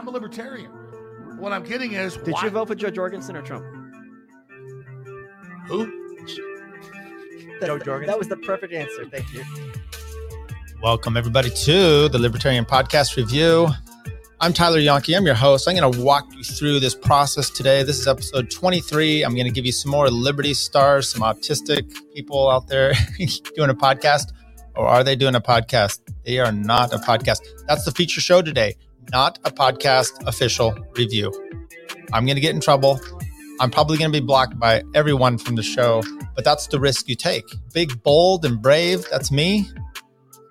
I'm a libertarian. What I'm getting is, did why? you vote for Jo Jorgensen or Trump? Who? Jo Jorgensen. That was the perfect answer. Thank you. Welcome everybody to the Libertarian Podcast Review. I'm Tyler Yonke. I'm your host. I'm going to walk you through this process today. This is episode 23. I'm going to give you some more Liberty stars, some autistic people out there doing a podcast. Or are they doing a podcast? They are not a podcast. That's the feature show today, not a podcast official review. I'm going to get in trouble. I'm probably going to be blocked by everyone from the show, but that's the risk you take. Big, bold, and brave. That's me.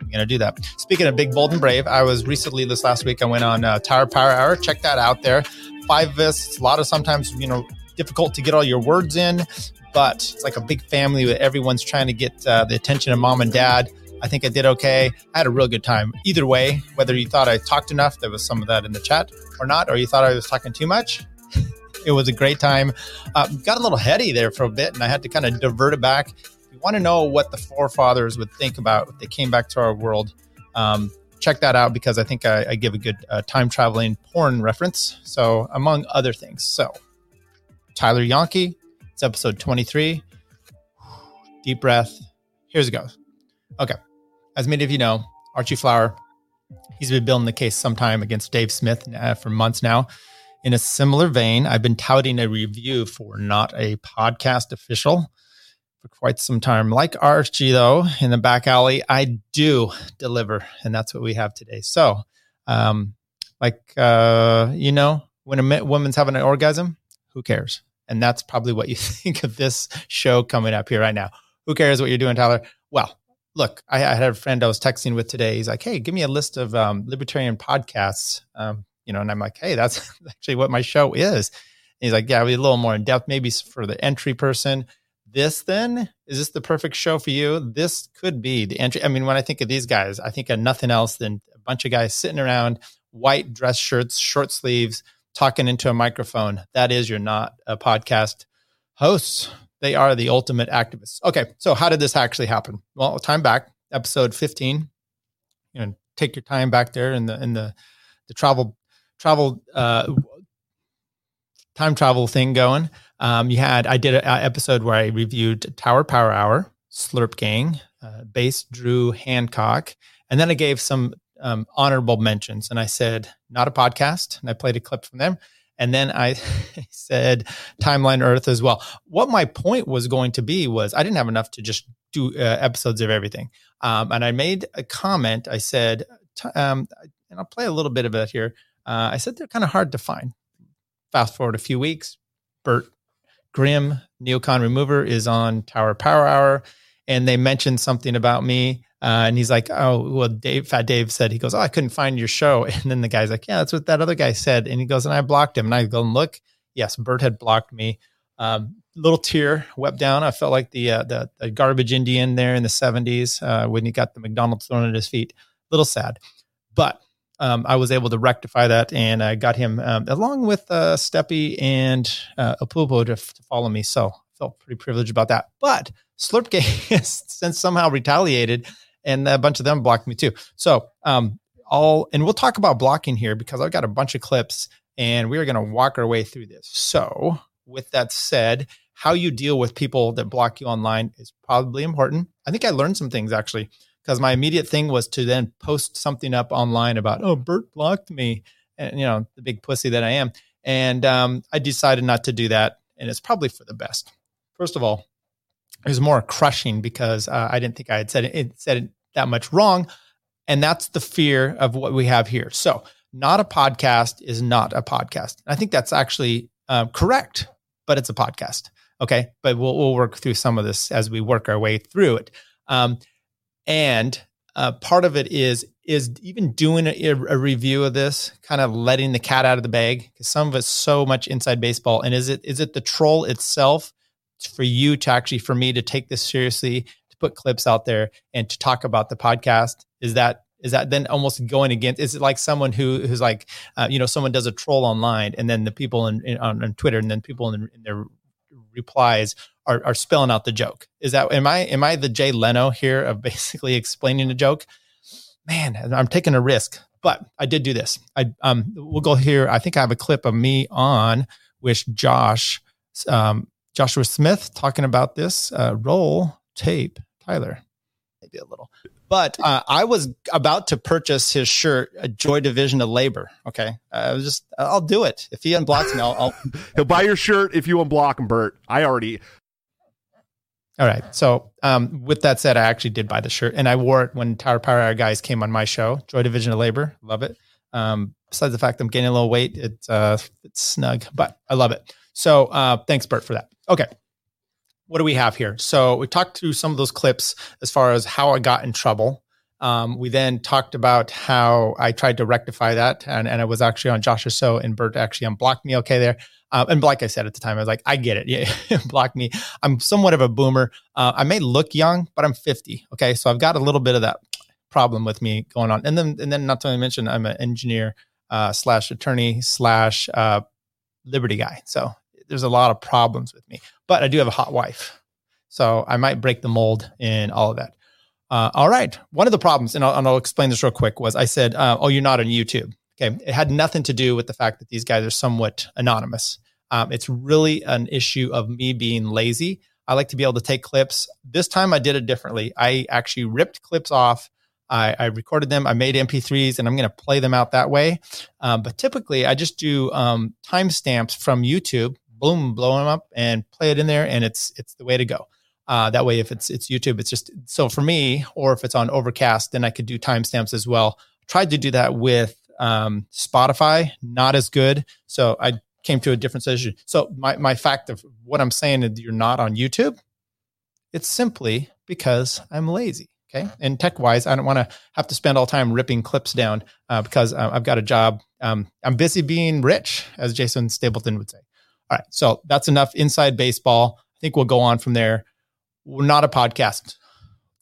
I'm going to do that. Speaking of big, bold, and brave, I was recently this last week. I went on uh, Tower Power Hour. Check that out there. Five of us. A lot of sometimes you know difficult to get all your words in, but it's like a big family where everyone's trying to get uh, the attention of mom and dad. I think I did okay. I had a real good time. Either way, whether you thought I talked enough, there was some of that in the chat, or not, or you thought I was talking too much, it was a great time. Uh, got a little heady there for a bit, and I had to kind of divert it back If you want to know what the forefathers would think about if they came back to our world, um, check that out because I think I, I give a good uh, time traveling porn reference. So, among other things. So, Tyler Yonke, it's episode 23. Deep breath. Here's it goes. Okay. As many of you know, Archie Flower, he's been building the case sometime against Dave Smith uh, for months now. In a similar vein, I've been touting a review for not a podcast official for quite some time. Like Archie, though, in the back alley, I do deliver, and that's what we have today. So, um, like, uh, you know, when a woman's having an orgasm, who cares? And that's probably what you think of this show coming up here right now. Who cares what you're doing, Tyler? Well, look, I, I had a friend I was texting with today. He's like, "Hey, give me a list of um, libertarian podcasts." Um, you know, and I'm like, "Hey, that's actually what my show is." And he's like, "Yeah, be a little more in depth, maybe for the entry person." this then is this the perfect show for you this could be the entry i mean when i think of these guys i think of nothing else than a bunch of guys sitting around white dress shirts short sleeves talking into a microphone that is you're not a podcast hosts they are the ultimate activists okay so how did this actually happen well time back episode 15 you know take your time back there in the in the the travel travel uh time travel thing going um, you had I did an episode where I reviewed Tower Power Hour, Slurp Gang, uh, Bass Drew Hancock, and then I gave some um, honorable mentions. And I said not a podcast, and I played a clip from them. And then I said Timeline Earth as well. What my point was going to be was I didn't have enough to just do uh, episodes of everything. Um, and I made a comment. I said, um, and I'll play a little bit of it here. Uh, I said they're kind of hard to find. Fast forward a few weeks, Bert Grimm Neocon Remover is on Tower Power Hour, and they mentioned something about me. Uh, and he's like, "Oh, well, Dave, Fat Dave said he goes, oh, I couldn't find your show." And then the guy's like, "Yeah, that's what that other guy said." And he goes, and I blocked him. And I go and look, yes, Bert had blocked me. Um, little tear wept down. I felt like the uh, the, the, garbage Indian there in the '70s uh, when he got the McDonald's thrown at his feet. Little sad, but um, I was able to rectify that and I got him um, along with uh, Steppy and uh, Apupo to, to, follow me. So felt pretty privileged about that. But Slurpgate has since somehow retaliated and a bunch of them blocked me too. So um, all, and we'll talk about blocking here because I've got a bunch of clips and we are going to walk our way through this. So with that said, how you deal with people that block you online is probably important. I think I learned some things actually because my immediate thing was to then post something up online about, oh, Bert blocked me, and you know, the big pussy that I am. And um, I decided not to do that, and it's probably for the best. First of all, it was more crushing because uh, I didn't think I had said it, said it that much wrong, and that's the fear of what we have here. So, not a podcast is not a podcast. I think that's actually uh, correct, but it's a podcast. Okay, but we'll we'll work through some of this as we work our way through it. Um, and uh, part of it is is even doing a, a, review of this, kind of letting the cat out of the bag because some of it's so much inside baseball. And is it is it the troll itself for you to actually for me to take this seriously, to put clips out there and to talk about the podcast? Is that is that then almost going against is it like someone who who's like uh, you know someone does a troll online and then the people in, in on, on, twitter and then people in, in, their replies are, are spelling out the joke. Is that am I am I the Jay Leno here of basically explaining a joke? Man, I'm taking a risk. but I did do this. I um, we'll go here. I think I have a clip of me on with Josh, um, Joshua Smith talking about this. Uh, roll tape, Tyler. Maybe a little. But uh, I was about to purchase his shirt, a Joy Division of Labor. Okay, I was just, I'll do it if he unblocks me. I'll, I'll he'll buy your shirt if you unblock him, Bert. I already. All right. So, um, with that said, I actually did buy the shirt, and I wore it when Tower Power Hour guys came on my show, Joy Division of Labor. Love it. Um, besides the fact I'm gaining a little weight, it's uh, it's snug, but I love it. So, uh, thanks, Bert, for that. Okay what do we have here? So we talked through some of those clips as far as how I got in trouble. Um, we then talked about how I tried to rectify that, and, and I was actually on Josh's show, and Bert actually unblocked me. Okay, there, uh, and like I said at the time, I was like, I get it. Yeah, block me. I'm somewhat of a boomer. Uh, I may look young, but I'm 50. Okay, so I've got a little bit of that problem with me going on, and then and then not to mention I'm an engineer uh, slash attorney slash uh, Liberty guy. So there's a lot of problems with me, but I do have a hot wife. So I might break the mold in all of that. Uh, all right. One of the problems, and I'll, and I'll, explain this real quick, was I said, uh, Oh, you're not on YouTube. Okay. It had nothing to do with the fact that these guys are somewhat anonymous. Um, it's really an issue of me being lazy. I like to be able to take clips. This time I did it differently. I actually ripped clips off I, I recorded them. I made MP3s, and I'm going to play them out that way. Um, but typically, I just do um, timestamps from YouTube. Boom, blow them up and play it in there, and it's it's the way to go. Uh, that way, if it's it's YouTube, it's just so for me, or if it's on Overcast, then I could do timestamps as well. Tried to do that with um, Spotify, not as good. So I came to a different solution. So my my fact of what I'm saying is you're not on YouTube. It's simply because I'm lazy. Okay. And tech wise, I don't want to have to spend all time ripping clips down uh, because uh, I've got a job. Um, I'm busy being rich, as Jason Stapleton would say. All right. So that's enough inside baseball. I think we'll go on from there. We're not a podcast.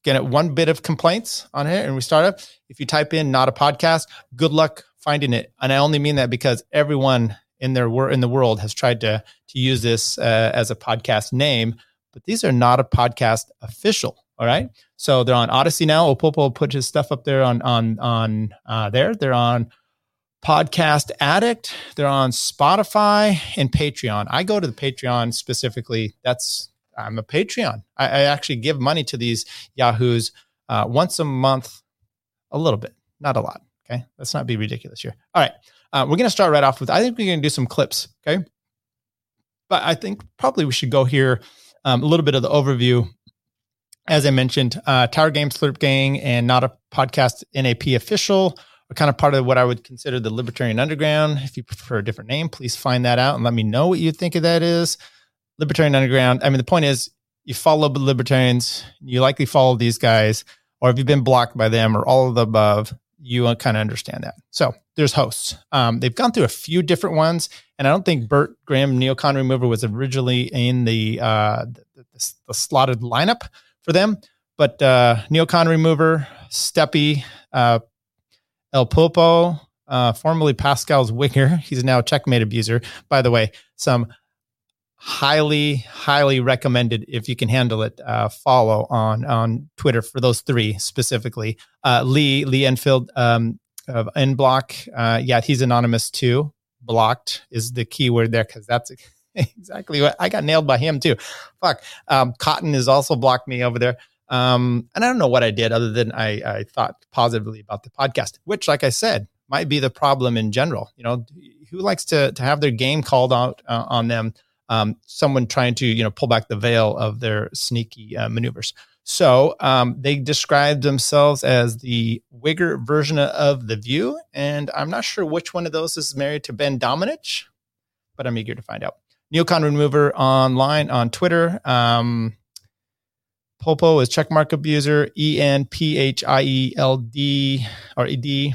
Get one bit of complaints on it and we start up. If you type in not a podcast, good luck finding it. And I only mean that because everyone in their were in the world has tried to to use this uh, as a podcast name, but these are not a podcast official. All right. So they're on Odysee now. Opopo put his stuff up there on on on uh, there. They're on Podcast Addict. They're on Spotify and Patreon. I go to the Patreon specifically. That's I'm a Patreon. I, I actually give money to these Yahoos uh, once a month, a little bit, not a lot. Okay, let's not be ridiculous here. All right, uh, we're gonna start right off with. I think we're gonna do some clips. Okay, but I think probably we should go here um, a little bit of the overview as I mentioned, uh, Tower Game Slurp Gang and Not a Podcast NAP official are kind of part of what I would consider the Libertarian Underground. If you prefer a different name, please find that out and let me know what you think of that is. Libertarian Underground. I mean, the point is, you follow libertarians, you likely follow these guys, or if you've been blocked by them or all of the above, you kind of understand that. So there's hosts. Um, they've gone through a few different ones, and I don't think Bert Graham Neocon Remover was originally in the, uh, the, the, the slotted lineup for them. But uh, Neocon Remover, Steppy, uh, El Popo, uh, formerly Pascal's winger. He's now a checkmate abuser. By the way, some highly, highly recommended if you can handle it. Uh, follow on on Twitter for those three specifically. Uh, Lee Lee Enfield um, of Nblock. Uh, yeah, he's anonymous too. Blocked is the keyword there because that's exactly what I got nailed by him too. Fuck. Um, Cotton has also blocked me over there. Um, and I don't know what I did other than I, I thought positively about the podcast, which, like I said, might be the problem in general. You know, who likes to to have their game called out uh, on them? Um, someone trying to you know pull back the veil of their sneaky uh, maneuvers. So um, they describe themselves as the Wigger version of the View, and I'm not sure which one of those is married to Ben Domenech, but I'm eager to find out. Neocon Remover online on Twitter. Um, Popo is checkmark abuser. E N P H I E L D or E D.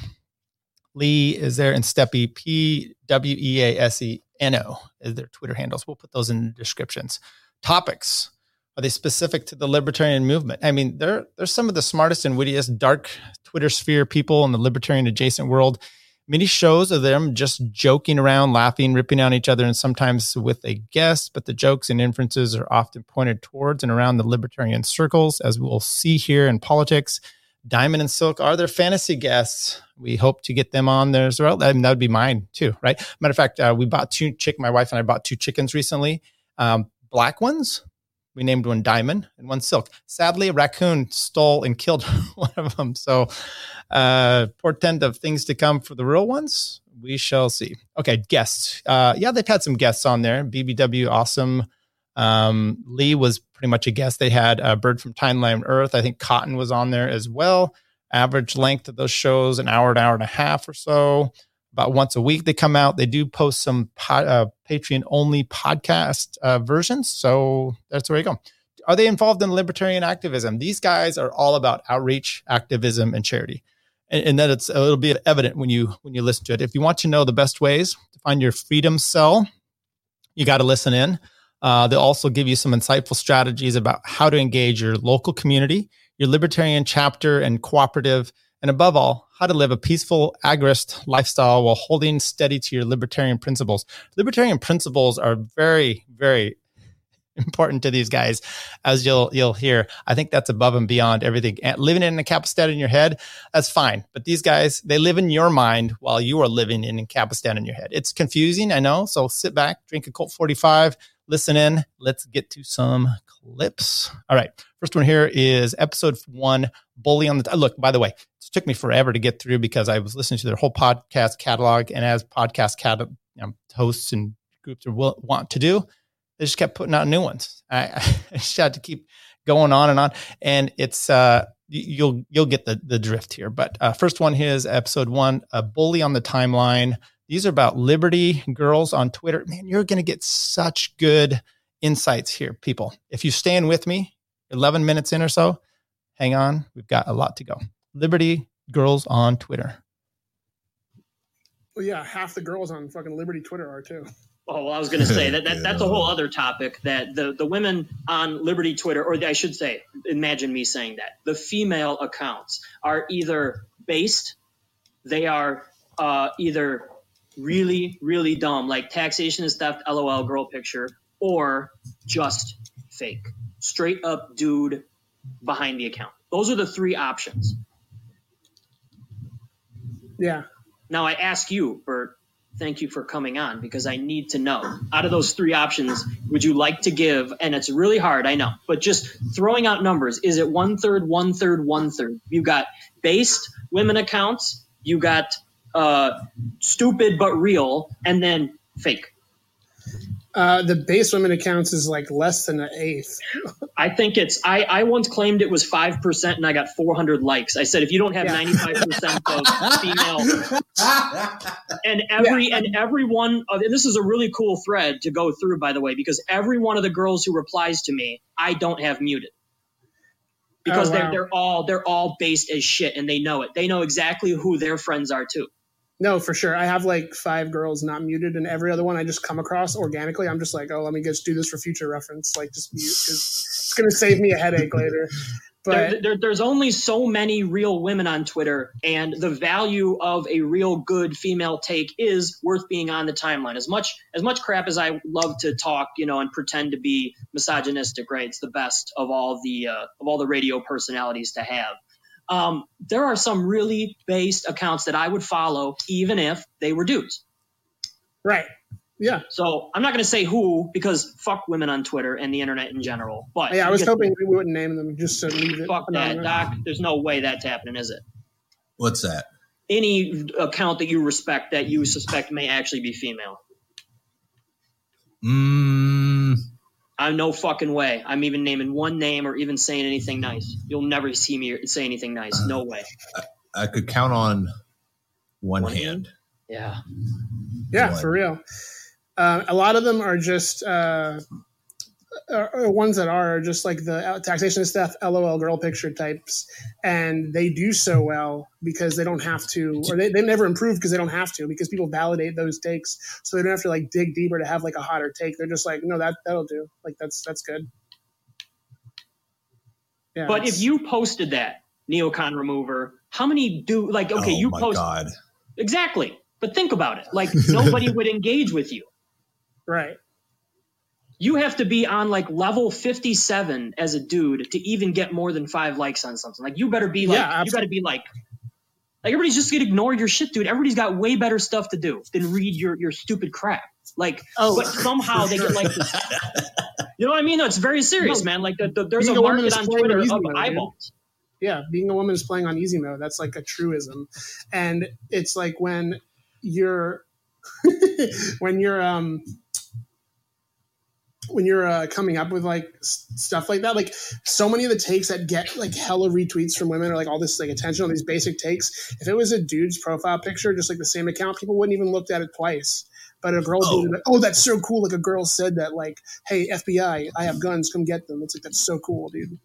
Lee is there and Steppy P W E A S E N O is their Twitter handles. We'll put those in the descriptions. Topics are they specific to the libertarian movement? I mean, they're they're some of the smartest and wittiest dark Twitter sphere people in the libertarian adjacent world many shows of them just joking around, laughing, ripping on each other, and sometimes with a guest. But the jokes and inferences are often pointed towards and around the libertarian circles, as we'll see here in politics. Diamond and Silk are their fantasy guests. We hope to get them on there as well. I mean, that would be mine too, right? Matter of fact, uh, we bought two chick. My wife and I bought two chickens recently, um, black ones. We named one Diamond and one Silk. Sadly, a raccoon stole and killed one of them. So, uh, portend of things to come for the real ones. We shall see. Okay, guests. Uh, yeah, they've had some guests on there. BBW, awesome. Um, Lee was pretty much a guest. They had a bird from Timeline Earth. I think Cotton was on there as well. Average length of those shows an hour, an hour and a half or so. About once a week they come out. They do post some uh, Patreon only podcast uh, versions. So that's where you go. Are they involved in libertarian activism? These guys are all about outreach, activism, and charity. And, and that it's little bit evident when you when you listen to it. If you want to know the best ways to find your freedom cell, you got to listen in. Uh, they'll also give you some insightful strategies about how to engage your local community, your libertarian chapter and cooperative, and above all, how to live a peaceful agorist lifestyle while holding steady to your libertarian principles. Libertarian principles are very, very important to these guys, as you'll you'll hear. I think that's above and beyond everything. And living in a Capistan in your head, that's fine. But these guys, they live in your mind while you are living in a Capistan in your head. It's confusing, I know. So sit back, drink a Colt 45, listen in. Let's get to some clips. All right. First one here is episode one, Bully on the. Look, by the way, it took me forever to get through because I was listening to their whole podcast catalog. And as podcast cat, you know, hosts and groups are, want to do, they just kept putting out new ones. I, I just had to keep going on and on. And it's, uh, you'll you'll get the the drift here. But uh, first one here is episode one, a bully on the timeline. These are about Liberty girls on Twitter. Man, you're going to get such good insights here, people. If you stand with me, 11 minutes in or so, hang on. We've got a lot to go. Liberty girls on Twitter. Well, yeah, half the girls on fucking Liberty Twitter are too. Oh, well, I was going to say that, that that's a whole other topic that the, the women on Liberty Twitter, or I should say, imagine me saying that the female accounts are either based, they are uh, either really, really dumb, like taxation is theft, lol, girl picture, or just fake. Straight up dude behind the account. Those are the three options. Yeah. Now I ask you, Bert, thank you for coming on because I need to know out of those three options, would you like to give? And it's really hard, I know, but just throwing out numbers, is it one third, one third, one third? You got based women accounts, you got uh, stupid but real, and then fake. Uh, the base women accounts is like less than an eighth. I think it's. I, I once claimed it was five percent, and I got four hundred likes. I said if you don't have ninety five percent of female, and every yeah. and every one of and this is a really cool thread to go through, by the way, because every one of the girls who replies to me, I don't have muted because oh, wow. they're they're all they're all based as shit, and they know it. They know exactly who their friends are too. No, for sure. I have like five girls not muted, and every other one I just come across organically. I'm just like, oh, let me just do this for future reference. Like, just mute because it's going to save me a headache later. But there, there, there's only so many real women on Twitter, and the value of a real good female take is worth being on the timeline. As much as much crap as I love to talk, you know, and pretend to be misogynistic, right? It's the best of all the uh, of all the radio personalities to have. Um, there are some really based accounts that I would follow, even if they were dudes. Right. Yeah. So I'm not going to say who because fuck women on Twitter and the internet in general. But yeah, I was hoping we wouldn't name them just to leave it. Fuck that, Doc. There's no way that's happening, is it? What's that? Any account that you respect that you suspect may actually be female. Mm, I'm no fucking way. I'm even naming one name or even saying anything nice. You'll never see me say anything nice. Uh, no way. I, I, could count on one, one hand. hand. Yeah. Yeah, one. for real. Uh, a lot of them are just uh, or, ones that are just like the uh, taxation stuff, LOL girl picture types, and they do so well because they don't have to, or they, they never improve because they don't have to, because people validate those takes, so they don't have to like dig deeper to have like a hotter take. They're just like, no, that that'll do. Like that's that's good. Yeah, but if you posted that neocon remover, how many do like? Okay, oh you post God. exactly, but think about it. Like nobody would engage with you. Right you have to be on like level 57 as a dude to even get more than five likes on something. Like you better be like yeah, you got to be like like everybody's just gonna ignore your shit, dude. Everybody's got way better stuff to do than read your your stupid crap. Like, oh, but somehow they get like this. You know what I mean? No, it's very serious, no, man. Like the, the, there's a market on Twitter of mode, eyeballs. Dude. Yeah, being a woman is playing on easy mode. That's like a truism, and it's like when you're when you're um when you're uh, coming up with like s- stuff like that like so many of the takes that get like hella retweets from women or like all this like attention on these basic takes if it was a dude's profile picture just like the same account people wouldn't even looked at it twice. But a girl oh. Like, oh that's so cool like a girl said that like hey fbi i have guns come get them. It's like that's so cool dude.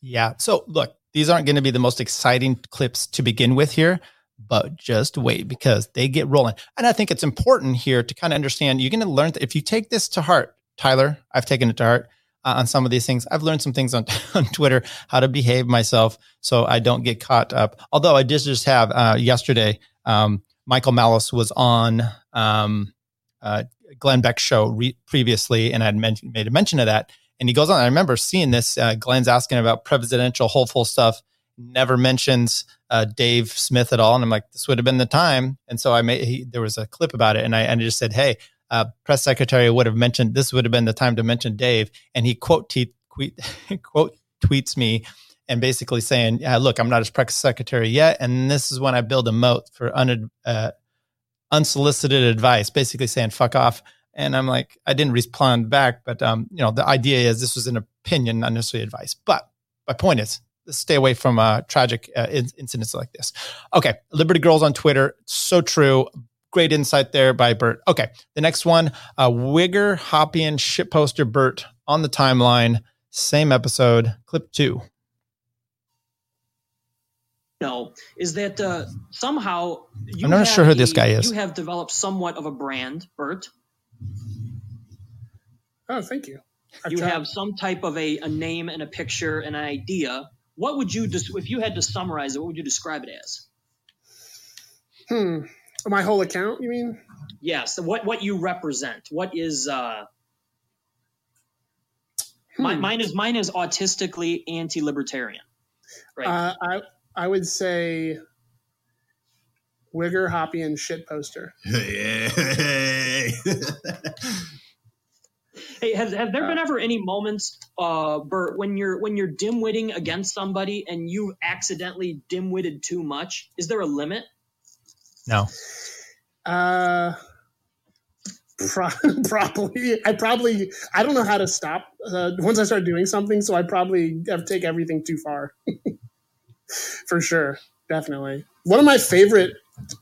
Yeah so look these aren't going to be the most exciting clips to begin with here but just wait because they get rolling. And I think it's important here to kind of understand you're going to learn that if you take this to heart, Tyler, I've taken it to heart uh, on some of these things. I've learned some things on, on Twitter, how to behave myself so I don't get caught up. Although I did just have uh, yesterday, um, Michael Malice was on um, uh, Glenn Beck's show re- previously, and I had men- made a mention of that. And he goes on. I remember seeing this. Uh, Glenn's asking about presidential hopeful stuff never mentions uh, Dave Smith at all. And I'm like, this would have been the time. And so I made, he, there was a clip about it and I, and I just said, Hey, uh, press secretary would have mentioned, this would have been the time to mention Dave. And he quote, tweet, quote tweets me and basically saying, yeah, look, I'm not his press secretary yet. And this is when I build a moat for un, uh, unsolicited advice, basically saying, fuck off. And I'm like, I didn't respond back, but um, you know, the idea is this was an opinion, not necessarily advice. But my point is, stay away from uh, tragic uh, incidents like this. Okay, Liberty Girls on Twitter, so true. Great insight there by Bert. Okay, the next one, uh, Wigger Hoppian shitposter Bert on the timeline, same episode, clip two. No, is that uh, somehow I'm not sure who a, this guy is. You have developed somewhat of a brand, Bert. Oh, thank you. I've you tried. have some type of a, a name and a picture and an idea what would you just if you had to summarize it? What would you describe it as? Hmm. My whole account, you mean? Yes. What what you represent? What is? uh hmm. my, Mine is mine is autistically anti-libertarian. Right. Uh, I I would say Wigger Hoppian shit poster. Hey. Hey, have, have there been ever any moments, uh, Bert, when you're when you're dim-witting against somebody and you accidentally dim-witted too much? Is there a limit? No. Uh, pro- probably. I probably. I don't know how to stop uh, once I start doing something, so I probably take everything too far. For sure, definitely. One of my favorite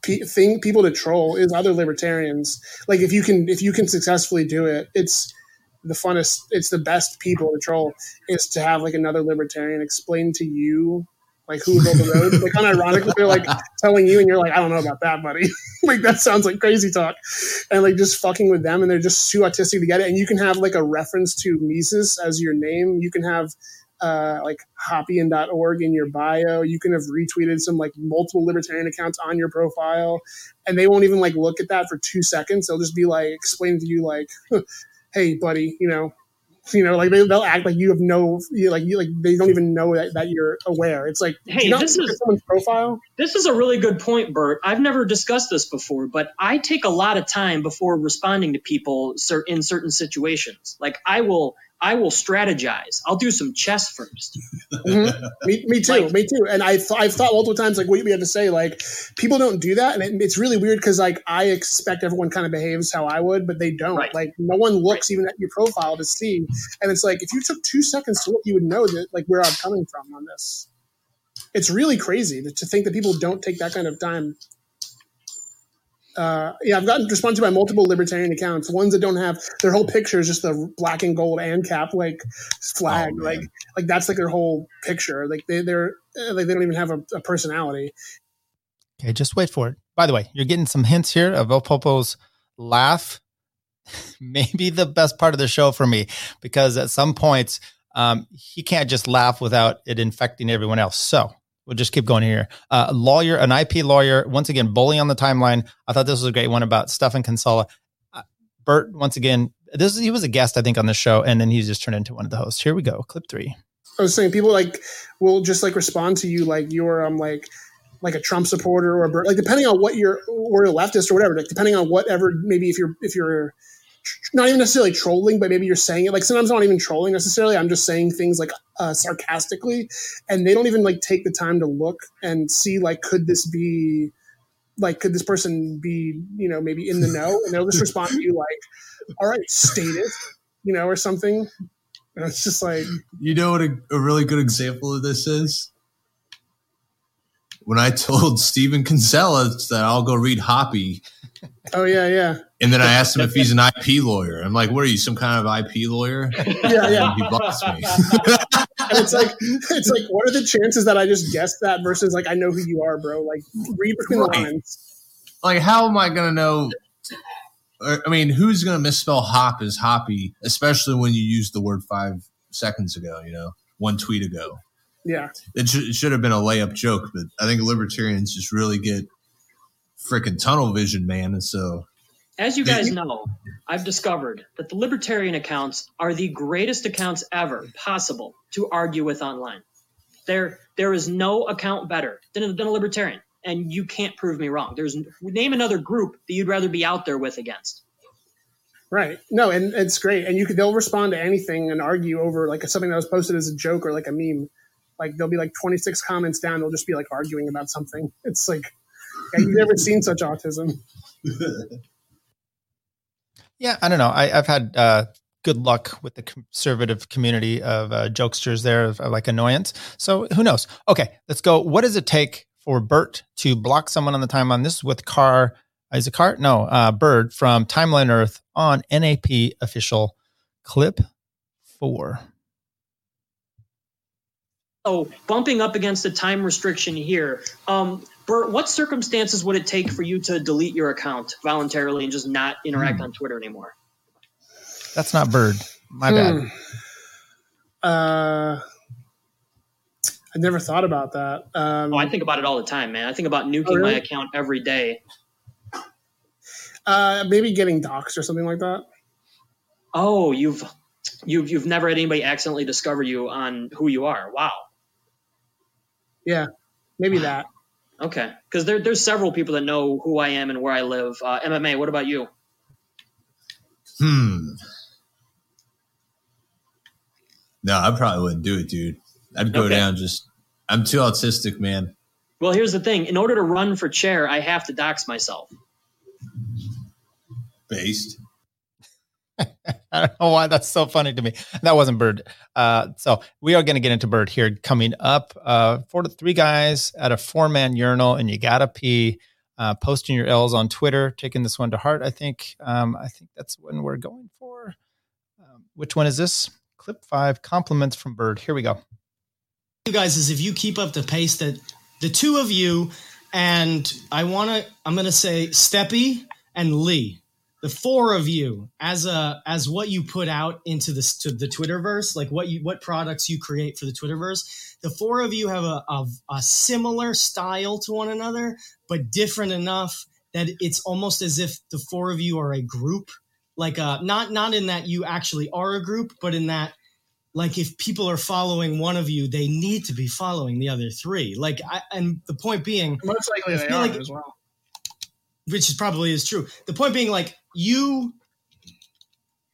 thing people to troll is other libertarians. Like if you can if you can successfully do it, it's the funnest, it's the best people to troll is to have like another libertarian explain to you like who built the road. like unironically, they're like telling you, and you're like, I don't know about that, buddy. like that sounds like crazy talk, and like just fucking with them, and they're just too autistic to get it. And you can have like a reference to Mises as your name. You can have uh, like hoppian.org in your bio. You can have retweeted some like multiple libertarian accounts on your profile, and they won't even like look at that for two seconds. They'll just be like explaining to you like, hey, buddy, you know, you know, like they, will act like you have no, you like you like they don't even know that, that you're aware. It's like, hey, this is someone's profile. This is a really good point, Bert. I've never discussed this before, but I take a lot of time before responding to people in certain situations. Like I will, I will strategize. I'll do some chess 1st mm-hmm. me, me too. Like, me too. And I th- I've thought multiple times like what we have to say. Like people don't do that, and it, it's really weird because like I expect everyone kind of behaves how I would, but they don't. Right. Like no one looks right. even at your profile to see. And it's like if you took two seconds to look, you would know that like where I'm coming from on this. It's really crazy to, to think that people don't take that kind of time uh, yeah, I've gotten responded to by multiple libertarian accounts. Ones that don't have their whole picture is just the black and gold and cap like flag, oh, like like that's like their whole picture. Like they they're uh, like they don't even have a, a, personality. Okay, just wait for it. By the way, you're getting some hints here of Opopo's laugh. Maybe the best part of the show for me because at some points um, he can't just laugh without it infecting everyone else. So we'll just keep going here. Uh, lawyer, an IP lawyer, once again, bullying on the timeline. I thought this was a great one about Stephan Kinsella. Uh, Bert, once again, This he was a guest, I think, on the show, and then he just turned into one of the hosts. Here we go, clip three. I was saying people like will just like respond to you like you're um like like a Trump supporter or a, like depending on what you're or a leftist or whatever, like depending on whatever maybe if you're if you're not even necessarily trolling, but maybe you're saying it like sometimes I'm not even trolling necessarily. I'm just saying things like uh, sarcastically, and they don't even like take the time to look and see like could this be like could this person be you know maybe in the know, and they'll just respond to you like, all right, state it, you know, or something. And it's just like you know what a, a really good example of this is when I told Stephan Kinsella that I'll go read Hoppy. Oh yeah, yeah. And then I asked him if he's an IP lawyer. I'm like, "What are you, some kind of IP lawyer?" Yeah, yeah. he busts me. and it's like, it's like, what are the chances that I just guessed that versus like I know who you are, bro? Like, read between right. the lines. Like, how am I gonna know? Er, I mean, who's gonna misspell hop as hoppy, especially when you used the word five seconds ago? You know, one tweet ago. Yeah. It, sh- it should have been a layup joke, but I think libertarians just really get freaking tunnel vision, man. And so. As you guys know, I've discovered that the libertarian accounts are the greatest accounts ever possible to argue with online. There, there is no account better than, than a libertarian, and you can't prove me wrong. There's name another group that you'd rather be out there with against. Right. No, and it's great, and you could they'll respond to anything and argue over like something that was posted as a joke or like a meme like there'll be like 26 comments down they'll just be like arguing about something. It's like yeah, you've never seen such autism. Yeah i don't know. I, have had uh, good luck with the conservative community of uh, jokesters there of, of like annoyance. So who knows? Okay let's go. What does it take for bert to block someone on the timeline? This is with car is it car no uh, bird from timeline earth on nap official clip four Oh, bumping up against the time restriction here. Um, Bert, what circumstances would it take for you to delete your account voluntarily and just not interact hmm. on Twitter anymore? That's not Bird. My hmm. bad. Uh, I never thought about that. Um, oh, I think about it all the time, man. I think about nuking oh, really? my account every day. Uh, maybe getting doxxed or something like that. Oh, you've you've you've never had anybody accidentally discover you on who you are. Wow. Yeah, maybe that. Okay, because there, there's several people that know who I am and where I live. Uh, MMA, what about you? Hmm. No, I probably wouldn't do it, dude. I'd go okay. down just. I'm too autistic, man. Well, here's the thing. In order to run for chair, I have to dox myself. Based. I don't know why that's so funny to me. That wasn't Bird. Uh, so we are going to get into Bird here coming up. Uh, four to three guys at a four man urinal, and you gotta pee. Uh, posting your L's on Twitter, taking this one to heart. I think. Um, I think that's when we're going for. Um, which one is this? Clip five. Compliments from Bird. Here we go. You guys, is if you keep up the pace that the two of you and I want to. I'm going to say Steppy and Lee the four of you as a as what you put out into this to the twitterverse like what you what products you create for the twitterverse the four of you have a, a, a similar style to one another but different enough that it's almost as if the four of you are a group. Like uh not not in that you actually are a group but in that like if people are following one of you they need to be following the other three. Like I, and the point being most likely they are like, as well which is probably is true. The point being, like you,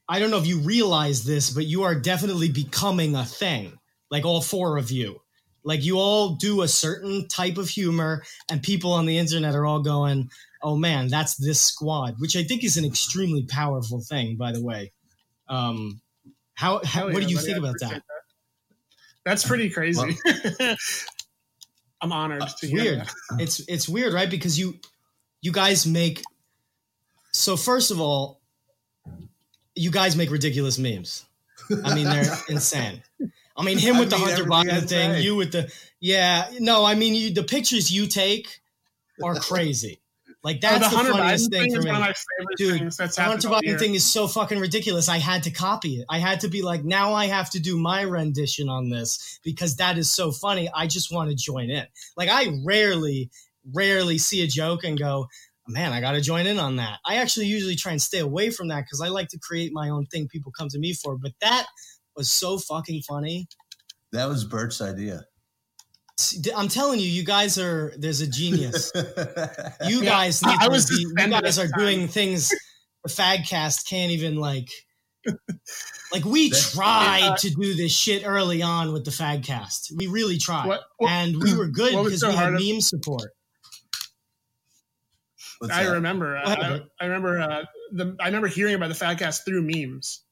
I don't know if you realize this, but you are definitely becoming a thing. Like all four of you, like you all do a certain type of humor, and people on the internet are all going, "Oh man, that's this squad," which I think is an extremely powerful thing. By the way, um, how, how yeah, what do you think about that? that? That's pretty crazy. Well, I'm honored uh, to hear. Weird. That. It's it's weird, right? Because you you guys make so first of all you guys make ridiculous memes i mean they're insane i mean him with I the hunter biden thing say. you with the yeah no i mean you the pictures you take are crazy like that's oh, the, the funniest thing, thing for me, dude. The Hunter Biden thing is so fucking ridiculous. I had to copy it. I had to be like, now I have to do my rendition on this because that is so funny. I just want to join in. Like I rarely rarely see a joke and go, man, I got to join in on that. I actually usually try and stay away from that because I like to create my own thing people come to me for. But that was so fucking funny. That was Bert's idea. I'm telling you, you guys are there's a genius. you guys, I, I was be, you guys are doing things the Fagcast can't even like. Like we tried uh, to do this shit early on with the Fagcast. We really tried, what, what, and we were good because so we had meme support. I remember, uh, I, I, remember. Uh, the I remember hearing about the Fagcast through memes.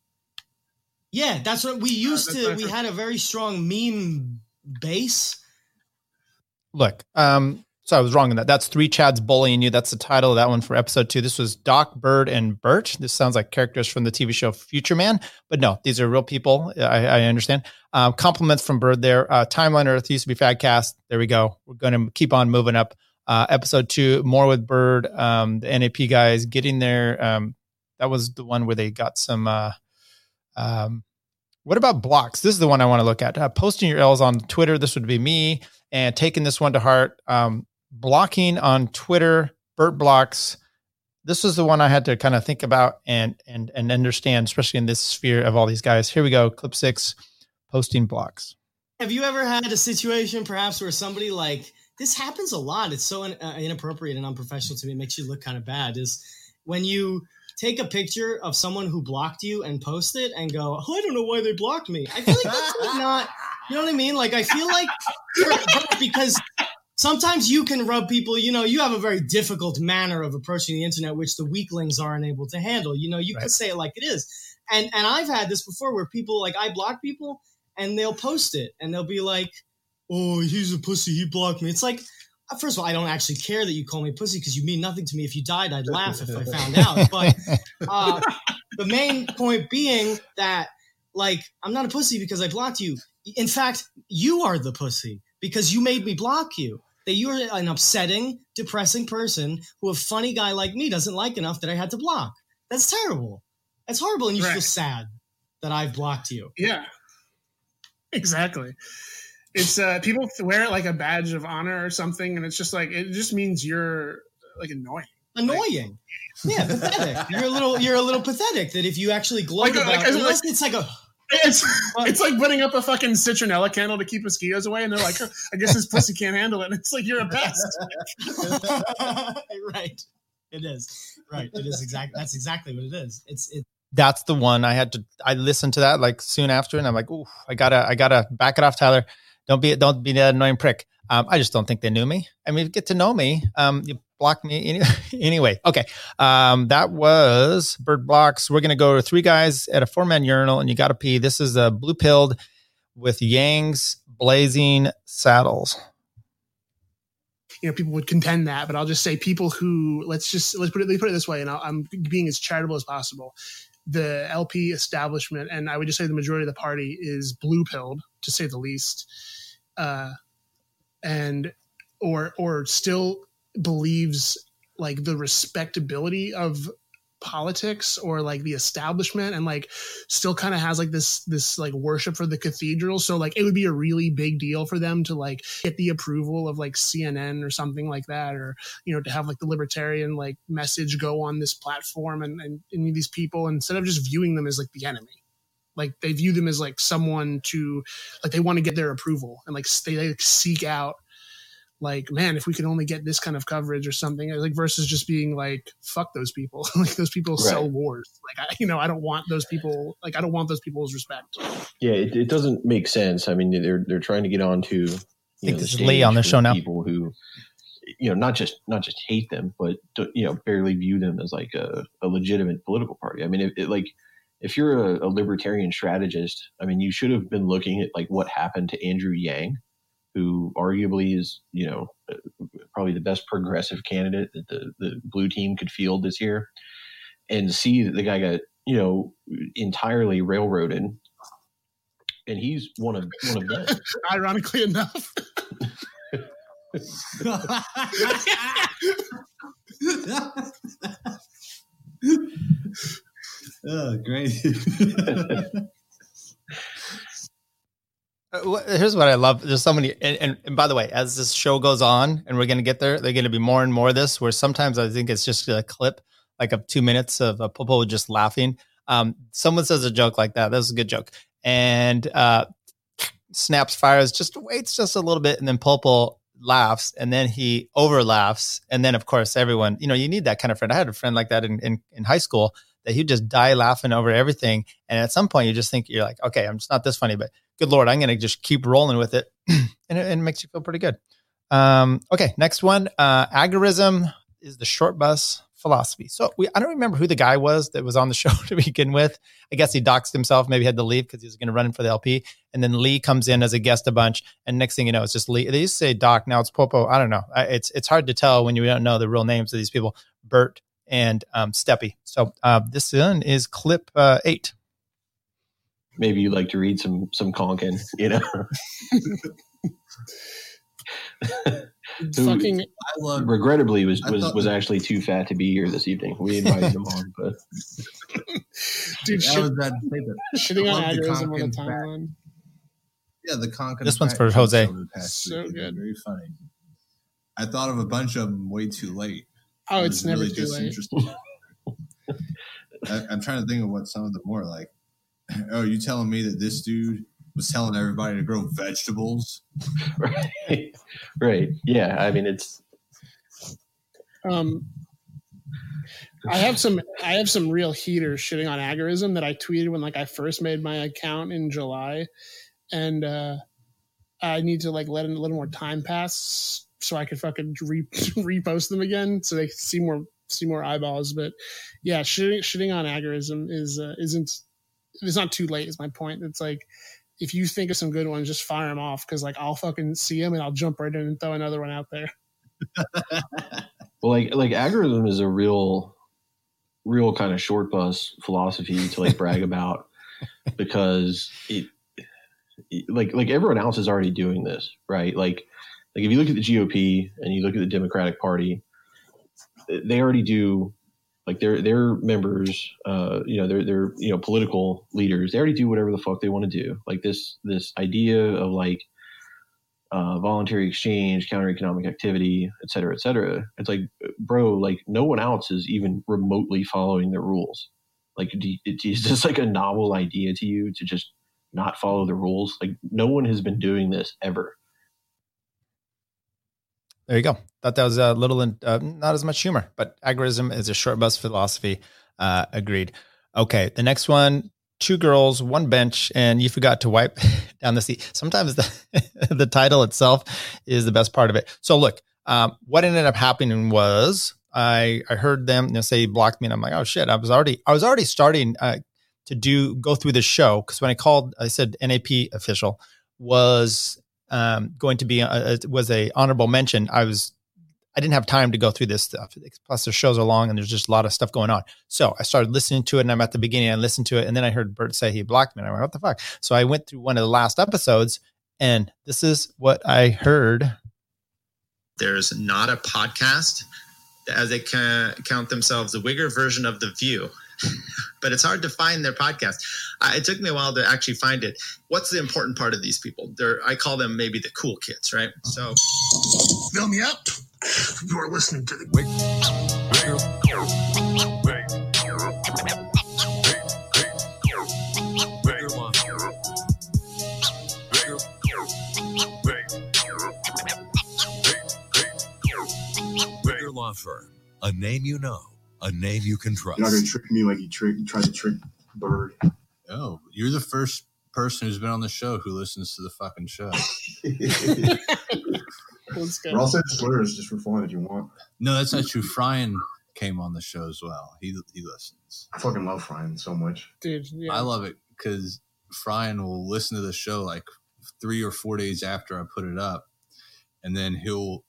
Yeah, that's what we used to. We had a very strong meme base. Look, um, so I was wrong in that. That's three Chads bullying you. That's the title of that one for episode two. This was Doc, Bird, and Bert. This sounds like characters from the TV show Future Man, but no, these are real people. I, I understand. Um, compliments from Bird there. Uh, Timeline Earth used to be Fagcast. There we go. We're going to keep on moving up. Uh, episode two, more with Bird. Um, the NAP guys getting there. Um, that was the one where they got some. Uh, um, what about blocks? This is the one I want to look at. Uh, posting your L's on Twitter. This would be me and taking this one to heart. Um, blocking on Twitter, Bert blocks. This was the one I had to kind of think about and and and understand, especially in this sphere of all these guys. Here we go, clip six, posting blocks. Have you ever had a situation, perhaps, where somebody like this happens a lot? It's so in, uh, inappropriate and unprofessional to me. It makes you look kind of bad. Is when you take a picture of someone who blocked you and post it and go, oh, I don't know why they blocked me. I feel like that's not, you know what I mean? Like, I feel like because sometimes you can rub people, you know, you have a very difficult manner of approaching the internet, which the weaklings aren't able to handle. You know, you right. can say it like it is. And, and I've had this before where people, like, I block people and they'll post it and they'll be like, oh, he's a pussy. He blocked me. It's like, first of all, I don't actually care that you call me pussy because you mean nothing to me. If you died, I'd laugh if I found out. But uh, the main point being that, like, I'm not a pussy because I blocked you. In fact, you are the pussy because you made me block you. That you're an upsetting, depressing person who a funny guy like me doesn't like enough that I had to block. That's terrible. That's horrible, and you right. feel sad that I've blocked you. Yeah, exactly it's uh people wear it like a badge of honor or something, and it's just like it just means you're like annoying. Annoying. Like, yeah, pathetic. You're a little you're a little pathetic that if you actually gloat like, about like, unless like, it's like a it's it's like putting up a fucking citronella candle to keep mosquitoes away, and they're like, I guess this pussy can't handle it. And it's like you're a pest. right. It is. Right. It is exactly that's exactly what it is. It's it that's the one I had to I listened to that like soon after and I'm like, oh, I gotta I gotta back it off, Tyler. Don't be don't be that annoying prick. Um, I just don't think they knew me. I mean, get to know me. Um, you block me any, anyway. Okay, um, that was bird blocks. We're gonna go to three guys at a four man urinal, and you got to pee. This is a blue pilled with Yang's blazing saddles. You know, people would contend that, but I'll just say people who let's just let's put it let's put it this way, and i am being as charitable as possible. The LP establishment, and I would just say the majority of the party is blue pilled, to say the least uh, and or or still believes like the respectability of politics or like the establishment and like still kind of has like this this like worship for the cathedral. So like it would be a really big deal for them to like get the approval of like CNN or something like that or you know to have like the libertarian like message go on this platform and and, and these people instead of just viewing them as like the enemy like they view them as like someone to like they want to get their approval and like they, they seek out like man if we could only get this kind of coverage or something like versus just being like fuck those people. Like those people right. sell wars. Like I, you know i don't want those people like i don't want those people's respect. Yeah it, it doesn't make sense. I mean they're they're trying to get on to you I think know, this is lee on the show now. people who you know not just not just hate them but you know barely view them as like a, a legitimate political party. I mean it, it like if you're a, a, libertarian strategist, I mean, you should have been looking at like what happened to Andrew Yang, who arguably is, you know, probably the best progressive candidate that the, the blue team could field this year, and see that the guy got, you know, entirely railroaded, and he's one of one of them. Ironically enough. Oh, great. Uh, here's what I love. There's so many, and, and, and, by the way, as this show goes on, and we're going to get there, they're going to be more and more of this. Where sometimes I think it's just a clip, like of two minutes of a Popo just laughing. Um, someone says a joke like that. That was a good joke, and uh, snaps fires, just waits just a little bit, and then Popo laughs, and then he over laughs, and then of course everyone, you know, you need that kind of friend. I had a friend like that in in, in high school that he'd just die laughing over everything, and at some point you just think you're like, okay, I'm just not this funny, but good lord, I'm going to just keep rolling with it, and, it, it makes you feel pretty good. Um, okay, next one, uh, agorism is the short bus philosophy. So we, I don't remember who the guy was that was on the show to begin with. I guess he doxed himself, maybe had to leave because he was going to run in for the LP. And then Lee comes in as a guest a bunch. And next thing you know, it's just Lee. They used to say Doc, now it's Popo. I don't know. It's it's hard to tell when you don't know the real names of these people, Bert and um, Steppy. So uh, this one is clip uh, eight. Maybe you'd like to read some some Konkin, you know. fucking. I love. Regrettably, was was, thought, was actually too fat to be here this evening. We invited him on, but dude, shit, was bad to say that shitting on agorism on the timeline. Yeah, the Konkin. This one's for Jose. So good, very funny. I thought of a bunch of them way too late. Oh, it it's never really too late. I, I'm trying to think of what some of them were like. Oh, you telling me that this dude was telling everybody to grow vegetables. right. Right. Yeah. I mean, it's. Um, I have some. I have some real heaters shitting on agorism that I tweeted when like I first made my account in July, and uh, I need to like let a little more time pass so I could fucking re- repost them again so they see more see more eyeballs. But yeah, shitting, shitting on agorism is uh, isn't it's not too late. Is my point. It's like if you think of some good ones, just fire them off because like I'll fucking see them and I'll jump right in and throw another one out there. well, like like agorism is a real, real kind of short bus philosophy to like brag about because it, like like everyone else is already doing this, right? Like like if you look at the GOP and you look at the Democratic Party, they already do like their their members, uh, you know, their their you know political leaders, they already do whatever the fuck they want to do. Like this this idea of like uh, voluntary exchange, counter economic activity, et cetera, et cetera. It's like, bro, like no one else is even remotely following the rules. Like, do is this like a novel idea to you to just not follow the rules? Like, no one has been doing this ever. There you go. Thought that was a little, uh, not as much humor, but agorism is a short bus philosophy. Uh, agreed. Okay, the next one: two girls, one bench, and you forgot to wipe down the seat. Sometimes the the title itself is the best part of it. So look, um, what ended up happening was I I heard them you know, say blocked me, and I'm like, oh shit! I was already I was already starting uh, to do go through the show because when I called, I said NAP official was um, going to be uh, a, was a honorable mention. I was I didn't have time to go through this stuff. Plus, the shows are long and there's just a lot of stuff going on. So I started listening to it, and I'm at the beginning. I listened to it, and then I heard Bert say he blocked me. And I went, "What the fuck?" So I went through one of the last episodes, and this is what I heard. There's not a podcast as they count themselves the wigger version of the View. but it's hard to find their podcast. Uh, it took me a while to actually find it. What's the important part of these people? They're I call them maybe the cool kids, right? So, fill me up. You are listening to the. Law firm, a name you know a name you can trust. You're not gonna trick me like you, trick, tried to trick Bert. Oh, you're the first person who's been on the show who listens to the fucking show. We're all saying slurs just for fun if you want. No, that's not true. Brian came on the show as well. He he listens. I fucking love Brian so much, dude. Yeah. I love it because Brian will listen to the show like three or four days after I put it up, and then he'll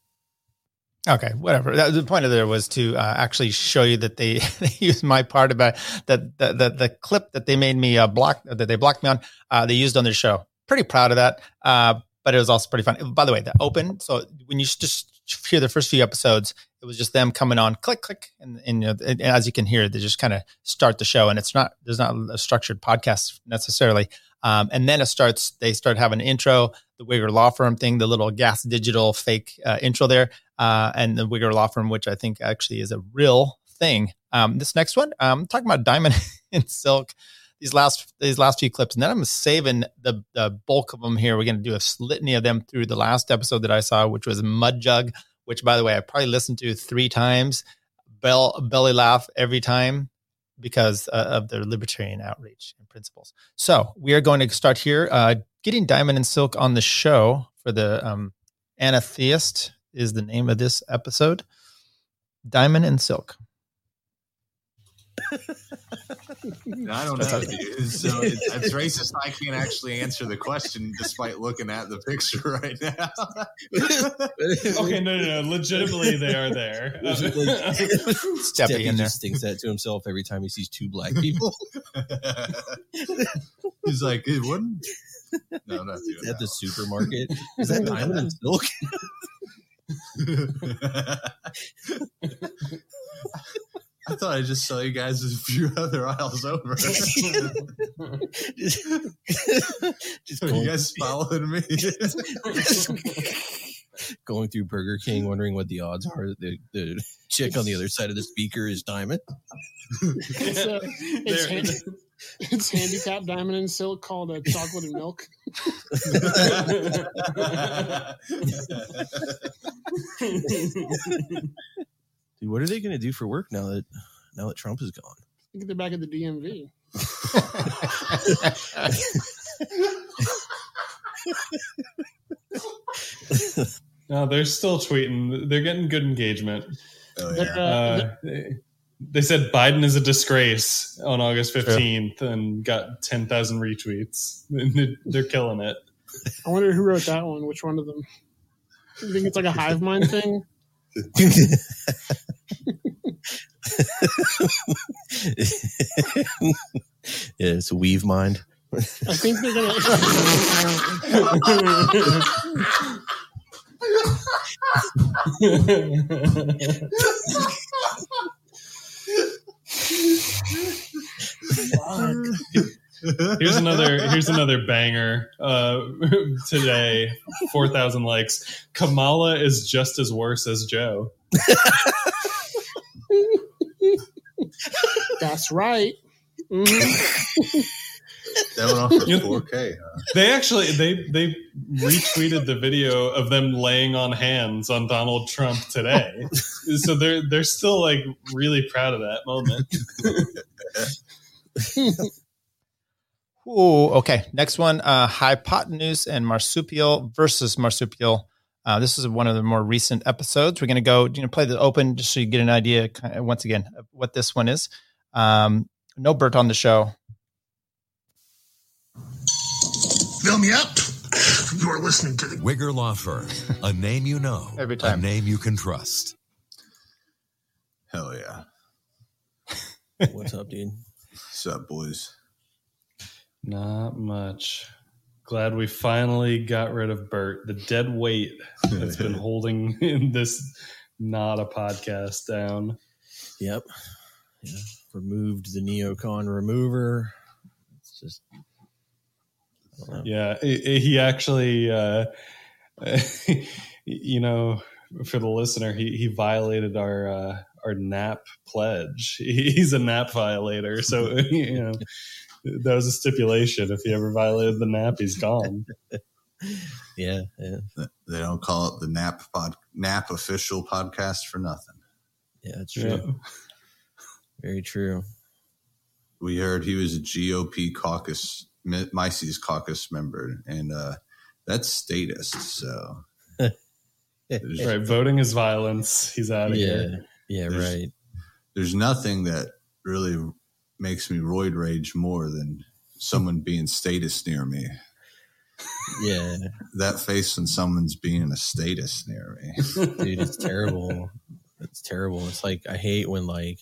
Okay, whatever. That, the point of there was to uh, actually show you that they, they used my part about that the, the, the clip that they made me uh, block that they blocked me on. Uh, they used on their show. Pretty proud of that. Uh, but it was also pretty fun. By the way, the open. So when you just hear the first few episodes, it was just them coming on, click, click, and, and, you know, and as you can hear, they just kind of start the show, and it's not there's not a structured podcast necessarily. Um, and then it starts. They start having an intro, the Wigger Law Firm thing, the little Gas Digital fake uh, intro there, uh, and the Wigger Law Firm, which I think actually is a real thing. Um, this next one, I'm um, talking about Diamond and Silk. These last these last few clips, and then I'm saving the the bulk of them here. We're going to do a litany of them through the last episode that I saw, which was Mud Jug, which by the way I probably listened to three times. Bell belly laugh every time because uh, of their libertarian outreach and principles. So we are going to start here. Uh, getting Diamond and Silk on the show for the um, Anatheist is the name of this episode. Diamond and Silk. I don't know, dude. So it's, it's, racist. I can't actually answer the question despite looking at the picture right now. okay, no, no, no. Legitimately, they are there. Steppy in there. just thinks that to himself every time he sees two black people. He's like, it wouldn't. No, not doing at the supermarket. Is that diamond and silk? I thought I just saw you guys a few other aisles over. just Are you guys following me? Going through Burger King, wondering what the odds are that the, the chick on the other side of the speaker is Diamond. it's, uh, it's, hand, it's handicap diamond and silk called a chocolate and milk. Dude, what are they going to do for work now that now that Trump is gone? I think they're back at the DMV. no, they're still tweeting. They're getting good engagement. Oh, yeah. uh, they, they, said Biden is a disgrace on August 15th True. and got 10,000 retweets. They're killing it. I wonder who wrote that one. Which one of them? You think it's like a hive mind thing? yeah, it's a weave mind. I think they're gonna. here's another here's another banger uh, today. 4000 likes. Kamala is just as worse as joe. That's right. Mm-hmm. that went off for 4k huh? they actually they they retweeted the video of them laying on hands on donald trump today. So they're they're still like really proud of that moment Ooh, okay. Next one, uh, hypotenuse and marsupial versus marsupial. Uh, this is one of the more recent episodes. We're going to go, you know, play the open just so you get an idea, kind of, once again, of what this one is. Um, no Bert on the show. Fill me up. You are listening to the Wigger Law Firm, a name you know, every time, a name you can trust. Hell yeah! What's up, dude? What's up, boys? Not much. Glad we finally got rid of Bert, the dead weight that's been holding in this not a podcast down. Yep. Yeah. Removed the neocon remover. It's just yeah, he actually, uh, you know, for the listener, he he violated our uh, our NAP pledge. He's a NAP violator, so you know that was a stipulation. If he ever violated the nap, he's gone. yeah, yeah. They don't call it the nap pod, nap official podcast for nothing. Yeah, that's true. Yeah. Very true. We heard he was a GOP caucus, Mises caucus member, and uh, that's statist. So, right, voting is violence. He's out of yeah. here. Yeah, there's, right. There's nothing that really makes me roid rage more than someone being status near me. Yeah. that face when someone's being a status near me. Dude, it's terrible. It's terrible. It's like I hate when like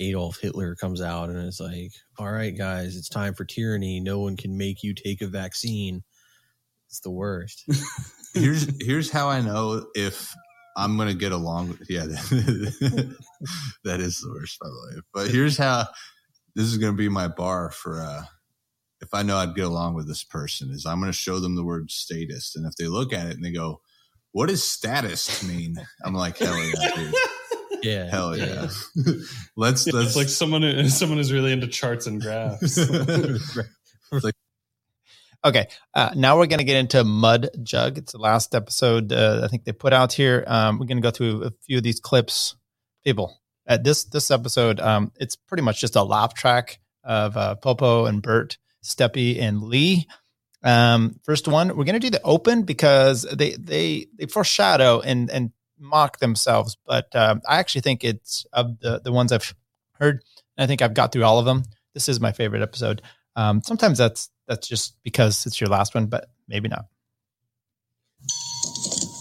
Adolf Hitler comes out and it's like, all right, guys, it's time for tyranny. No one can make you take a vaccine. It's the worst. here's here's how I know if I'm gonna get along with yeah that is the worst by the way. But here's how this is gonna be my bar for uh if I know I'd get along with this person is I'm gonna show them the word statist and if they look at it and they go, What does status mean? I'm like, hell yeah, dude. Yeah. Hell yeah. let's Yeah, let's it's like someone someone is really into charts and graphs. Okay, uh, now we're going to get into Mud Jug. It's the last episode uh, I think they put out here. Um, we're going to go through a few of these clips. People, at this this episode, um, it's pretty much just a laugh track of uh, Popo and Bert, Steppy and Lee. Um, first one, we're going to do the open because they they they foreshadow and and mock themselves, but um, I actually think it's of the the ones I've heard. I think I've got through all of them. This is my favorite episode. Um, sometimes that's that's just because it's your last one, but maybe not.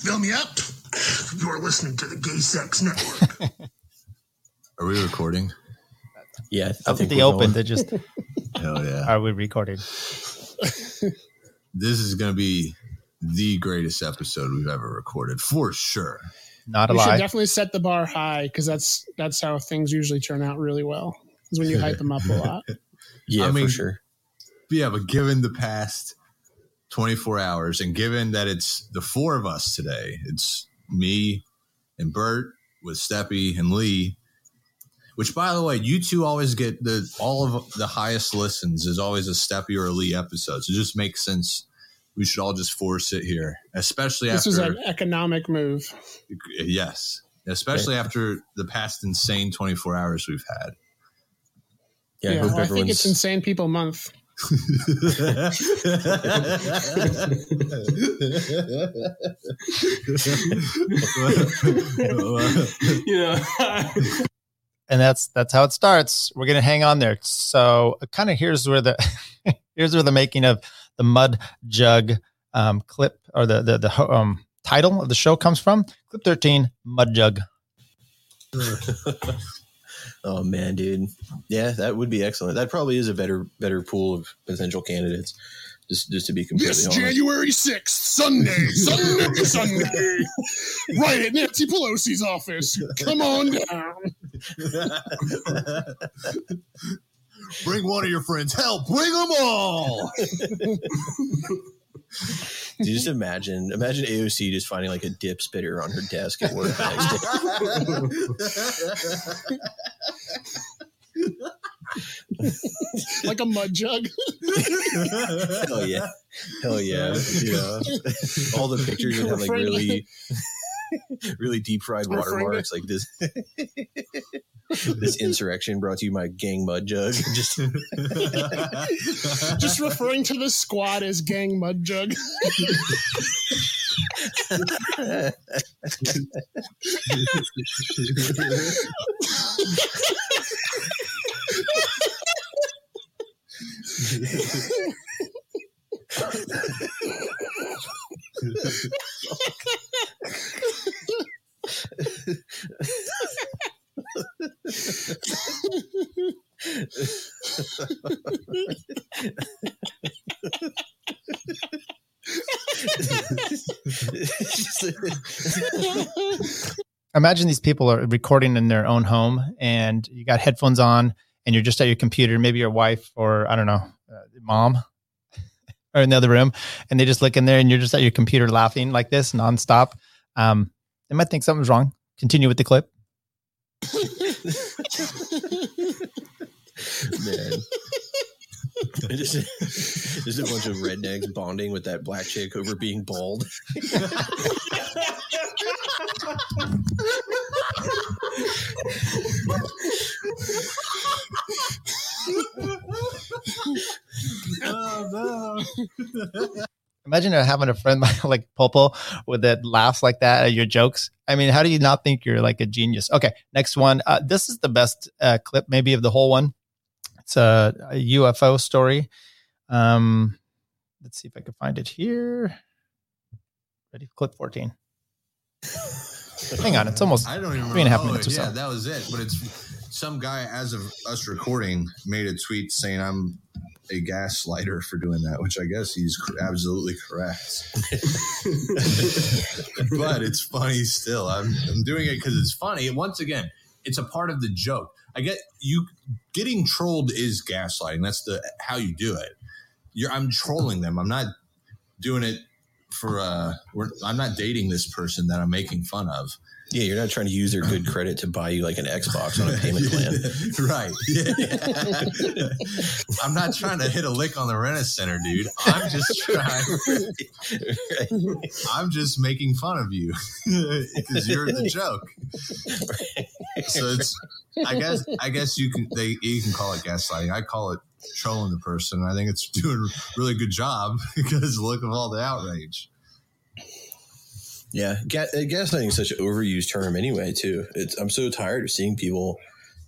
Fill me up. You're listening to the Gay Sex Network. Are we recording? Yeah, I think they opened. They just Hell yeah. are we recording? This is gonna be the greatest episode we've ever recorded for sure. Not We should definitely set the bar high because that's that's how things usually turn out really well. Is when you hype them up a lot. Yeah, I mean, for sure. Yeah, but given the past 24 hours and given that it's the four of us today, it's me and Bert with Steppy and Lee, which by the way, you two always get the all of the highest listens is always a Steppy or a Lee episode. So it just makes sense. We should all just force it here, especially This after was an economic move. yes, especially after the past insane 24 hours we've had. Yeah, I hope I think it's Insane People Month. yeah. and that's that's how it starts. We're gonna hang on there. So kind of here's where the here's where the making of the mud jug um, clip or the the, the um, title of the show comes from. Clip thirteen, mud jug. oh man, dude. Yeah, that would be excellent. That probably is a better better pool of potential candidates. Just just to be completely This honest. January 6th, Sunday, Sunday, Sunday. Right at Nancy Pelosi's office. Come on down. bring one of your friends. Hell, bring them all. Do you just imagine imagine AOC just finding like a dip spitter on her desk at work the next day. like a mud jug. Hell yeah. Hell yeah. Yeah. All the pictures would have like really really deep fried watermarks like this this insurrection brought to you by gang mud jug. Just Just referring to the squad as gang mud jug. Imagine these people are recording in their own home, and you got headphones on, and you're just at your computer. Maybe your wife or I don't know, uh, mom, or in the other room, and they just look in there, and you're just at your computer laughing like this nonstop. Um, they might think something's wrong. Continue with the clip. man. just, just a bunch of rednecks bonding with that black chick over being bald. oh no. Imagine having a friend like Popo with that laughs like that at your jokes. I mean, how do you not think you're like a genius? Okay, next one. Uh, this is the best uh, clip, maybe of the whole one. It's a, a UFO story. Um, let's see if I can find it here. Ready? Clip 14. Hang on, it's almost I don't even three and a half minutes or yeah, that was it. But it's some guy, as of us recording, made a tweet saying I'm a gaslighter for doing that, which I guess he's absolutely correct. but it's funny still. I'm, I'm doing it because it's funny. And once again, it's a part of the joke. I get you getting trolled is gaslighting. That's the how you do it. You're I'm trolling them. I'm not doing it for uh we're, I'm not dating this person that I'm making fun of. Yeah, you're not trying to use their good credit to buy you like an Xbox on a payment plan. right. Yeah. I'm not trying to hit a lick on the rent center, dude. I'm just trying. I'm just making fun of you because you're the joke. So it's. I guess. I guess you can. They. You can call it gaslighting. I call it trolling the person. I think it's doing a really good job because look at all the outrage. Yeah, uh, gaslighting is such an overused term anyway. Too, it's I'm so tired of seeing people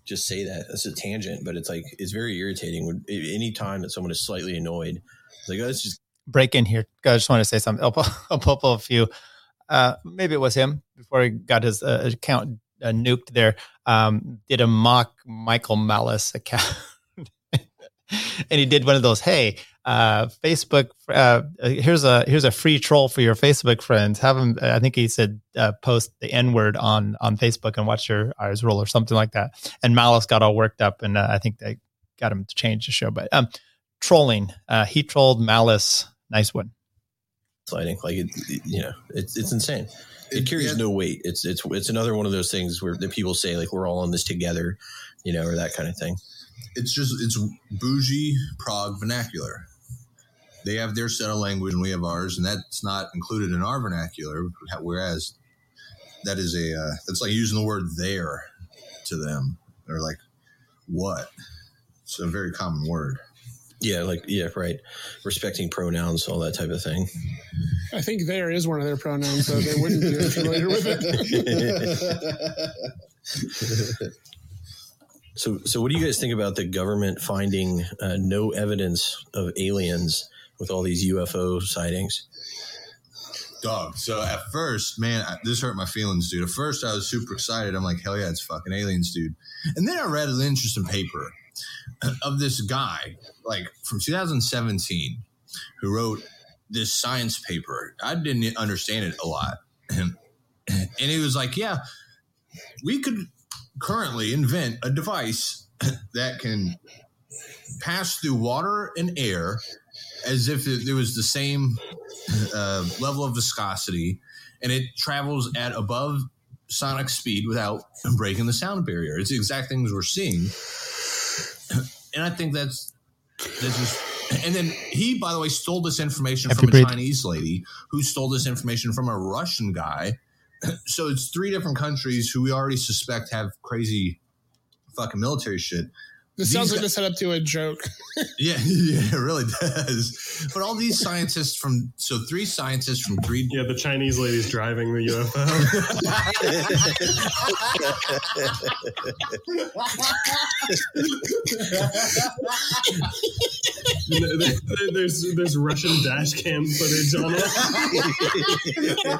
just say that. That's a tangent, but it's like it's very irritating. Any time that someone is slightly annoyed, it's like oh, it's just break in here. I just want to say something. I'll, I'll a few. Uh, maybe it was him before he got his uh, account uh, nuked. There, um, did a mock Michael Malice account, and he did one of those. Hey, uh, Facebook. Uh, here's a here's a free troll for your Facebook friends. Have them. I think he said uh, post the N word on on Facebook and watch your eyes roll or something like that. And Malice got all worked up, and uh, I think they got him to change the show. But um, trolling. Uh, he trolled Malice. Nice one. sliding. Like it, it- you know, it's it's insane. It carries no weight. It's it's it's another one of those things where the people say like we're all in this together, you know, or that kind of thing. It's just it's bougie Prague vernacular. They have their set of language and we have ours, and that's not included in our vernacular. Whereas that is a uh, that's like using the word "there" to them. They're like, "What?" It's a very common word. Yeah, like yeah, right. Respecting pronouns, all that type of thing. I think there is one of their pronouns, so they wouldn't be familiar with it. So, so what do you guys think about the government finding uh, no evidence of aliens with all these UFO sightings? Dog. So at first, man, I- this hurt my feelings, dude. At first, I was super excited. I'm like, hell yeah, it's fucking aliens, dude. And then I read an interesting paper of this guy, like from 2017, who wrote this science paper. I didn't understand it a lot. And, he was like, yeah, we could currently invent a device that can pass through water and air as if it, it was the same uh, level of viscosity and it travels at above sonic speed without breaking the sound barrier. It's the exact things we're seeing. And I think that's that's just and then he, by the way, stole this information Happy from a breed. Chinese lady who stole this information from a Russian guy. So it's three different countries who we already suspect have crazy fucking military shit. This sounds like guys- a setup to a joke. yeah, yeah, it really does. But all these scientists from so three scientists from three Yeah, the Chinese lady's driving the UFO. there's there's Russian dash cam footage on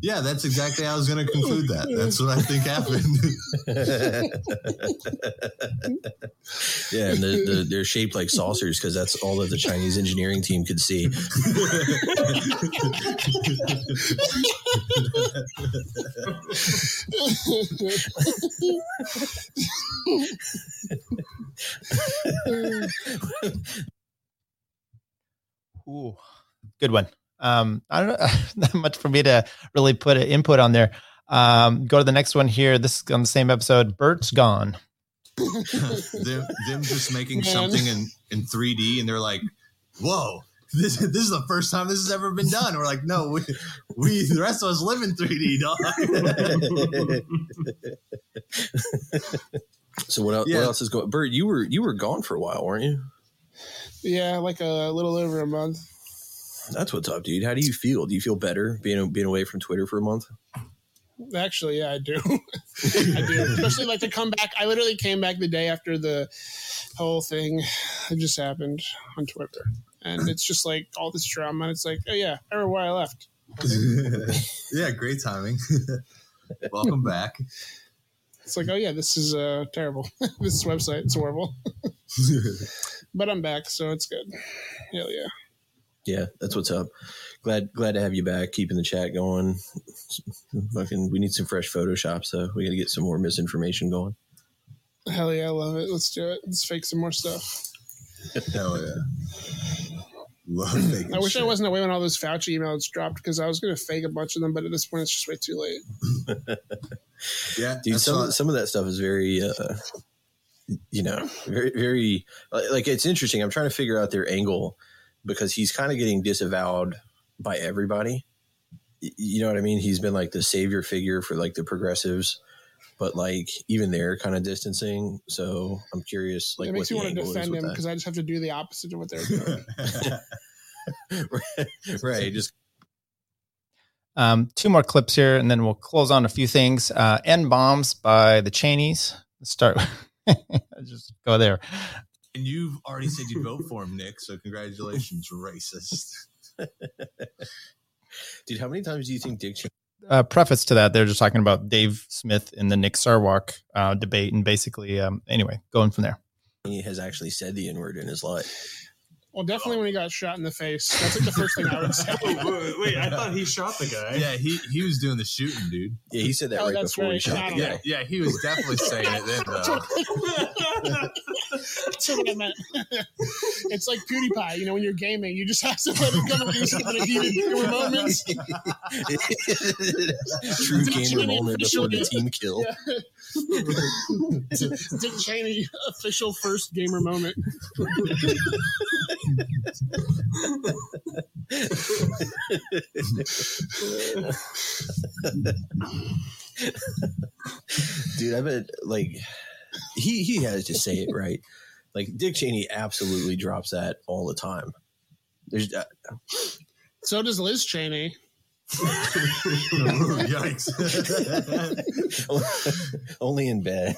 yeah, that's exactly how I was going to conclude that. That's what I think happened. Yeah, and the, the, they're shaped like saucers because that's all that the Chinese engineering team could see. Ooh, good one. Um, I don't know, not much for me to really put an input on there. Um, go to the next one here. This is on the same episode. Bert's gone. them, them just making Man. something in, in 3D and they're like, whoa, this, this is the first time this has ever been done. We're like, no, we, we the rest of us live in 3D, dog. So what else, Yeah. what else is going? Bert, you were you were gone for a while, weren't you? yeah, like a little over a month. That's what's up, dude. How do you feel? Do you feel better being being away from Twitter for a month? Actually, yeah, I do. I do. Especially like to come back. I literally came back the day after the whole thing had just happened on Twitter. And it's just like all this drama. And it's like, oh, yeah, I remember why I left. yeah, great timing. Welcome back. It's like, oh, yeah, this is uh, terrible. this website is horrible. but I'm back, so it's good. Hell yeah. Yeah, that's what's up. Glad glad to have you back, keeping the chat going. Fucking, we need some fresh Photoshop, so we got to get some more misinformation going. Hell yeah, I love it. Let's do it. Let's fake some more stuff. Hell yeah. Love faking I wish shit. I wasn't away when all those Fauci emails dropped because I was going to fake a bunch of them, but at this point, it's just way too late. Yeah, dude. Some what- some of that stuff is very, uh, you know, very very like like, it's interesting. I'm trying to figure out their angle because he's kind of getting disavowed by everybody. You know what I mean? He's been like the savior figure for like the progressives, but like even they're kind of distancing. So I'm curious, like it what makes the me want to defend him because I just have to do the opposite of what they're doing. right? Just Um, two more clips here, and then we'll close on a few things. Uh, N bombs by the Cheneys. Let's start. just go there. And you've already said you'd vote for him, Nick. So congratulations, racist. dude, how many times do you think Dick? Cheney Uh, preface to that, they're just talking about Dave Smith in the Nick Sarwark uh, debate, and basically, um, anyway, going from there. He has actually said the N word in his life? well, definitely when he got shot in the face. That's like the first thing I would say. Wait, I thought he shot the guy. Yeah, he he was doing the shooting, dude. Yeah, he said that Oh, right that's before he shot I the guy. Yeah, he was definitely saying it then, though. That's what I meant. it's like PewDiePie. You know, when you're gaming, you just have to let it come when you're skipping a heated gamer moments. True gamer moment before the team kill. Dick Cheney official first gamer moment. Dude, I bet like he he has to say it right. Like Dick Cheney absolutely drops that all the time. There's uh, So does Liz Cheney. Yikes. only in bed.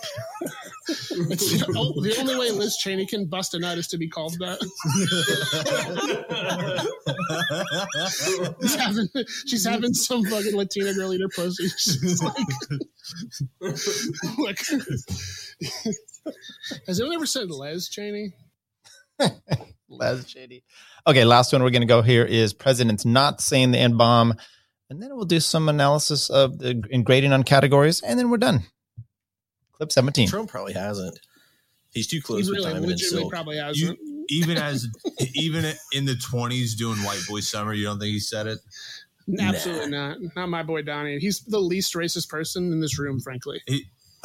The, only way Liz Cheney can bust a nut is to be called that. she's, having, she's having some fucking Latina girl eat her pussy. She's like, like, has anyone ever said Les Cheney? Les Cheney. Okay, last one we're going to go here is presidents not saying the N bomb, and then we'll do some analysis of the and grading on categories, and then we're done. Clip 17. Trump probably hasn't. He's too close He with really Diamond and legitimately Silk. probably hasn't. You, even as even in the twenties doing White Boy Summer, you don't think he said it? Absolutely not. Not my boy Donnie. He's the least racist person in this room, frankly. he,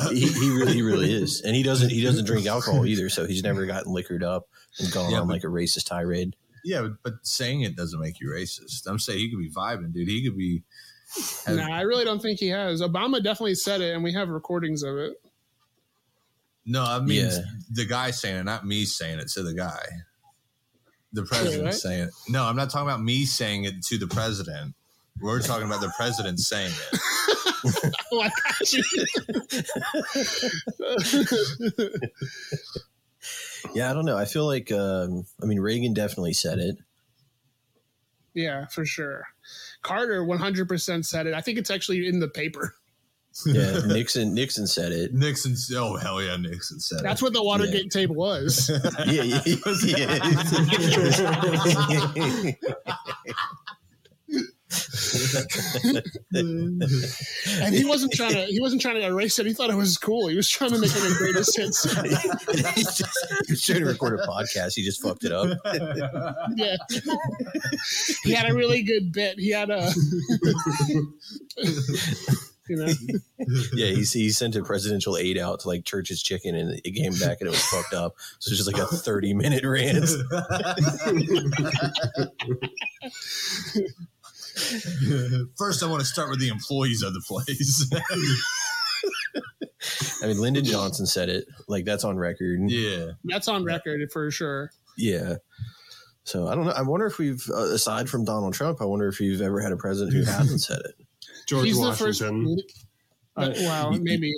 he really he really is, and he doesn't he doesn't drink alcohol either, so he's never gotten liquored up and gone Yeah, on but- like a racist tirade. Yeah, but, but saying it doesn't make you racist. I'm saying he could be vibing, dude. He could be. have- No, I really don't think he has. Obama definitely said it, and we have recordings of it. No, I mean Yeah. the guy saying it, not me saying it to the guy. The president what? saying it. No, I'm not talking about me saying it to the president. We're talking about the president saying it. oh, I got you. Yeah, I don't know. I feel like um, I mean Reagan definitely said it. yeah, for sure. Carter 100% said it. I think it's actually in the paper. Yeah, Nixon Nixon said it. Nixon. Oh hell yeah, Nixon said That's it. That's what the Watergate tape was. Yeah, yeah, and he wasn't trying to he wasn't trying to erase it. He thought it was cool. He was trying to make it a greatest hits. Just- he was trying to record a podcast. He just fucked it up. yeah. he had a really good bit. He had a you know. Yeah, he, he sent a presidential aide out to like Church's Chicken, and it came back and it was fucked up. So it's just like a thirty minute rant. First, I want to start with the employees of the place. I mean, Lyndon Johnson said it. Like that's on record. yeah. That's on record for sure. Yeah. So I don't know. I wonder if we've, uh, aside from Donald Trump, I wonder if you've ever had a president who hasn't said it. George He's Washington. the first. Uh, wow, maybe.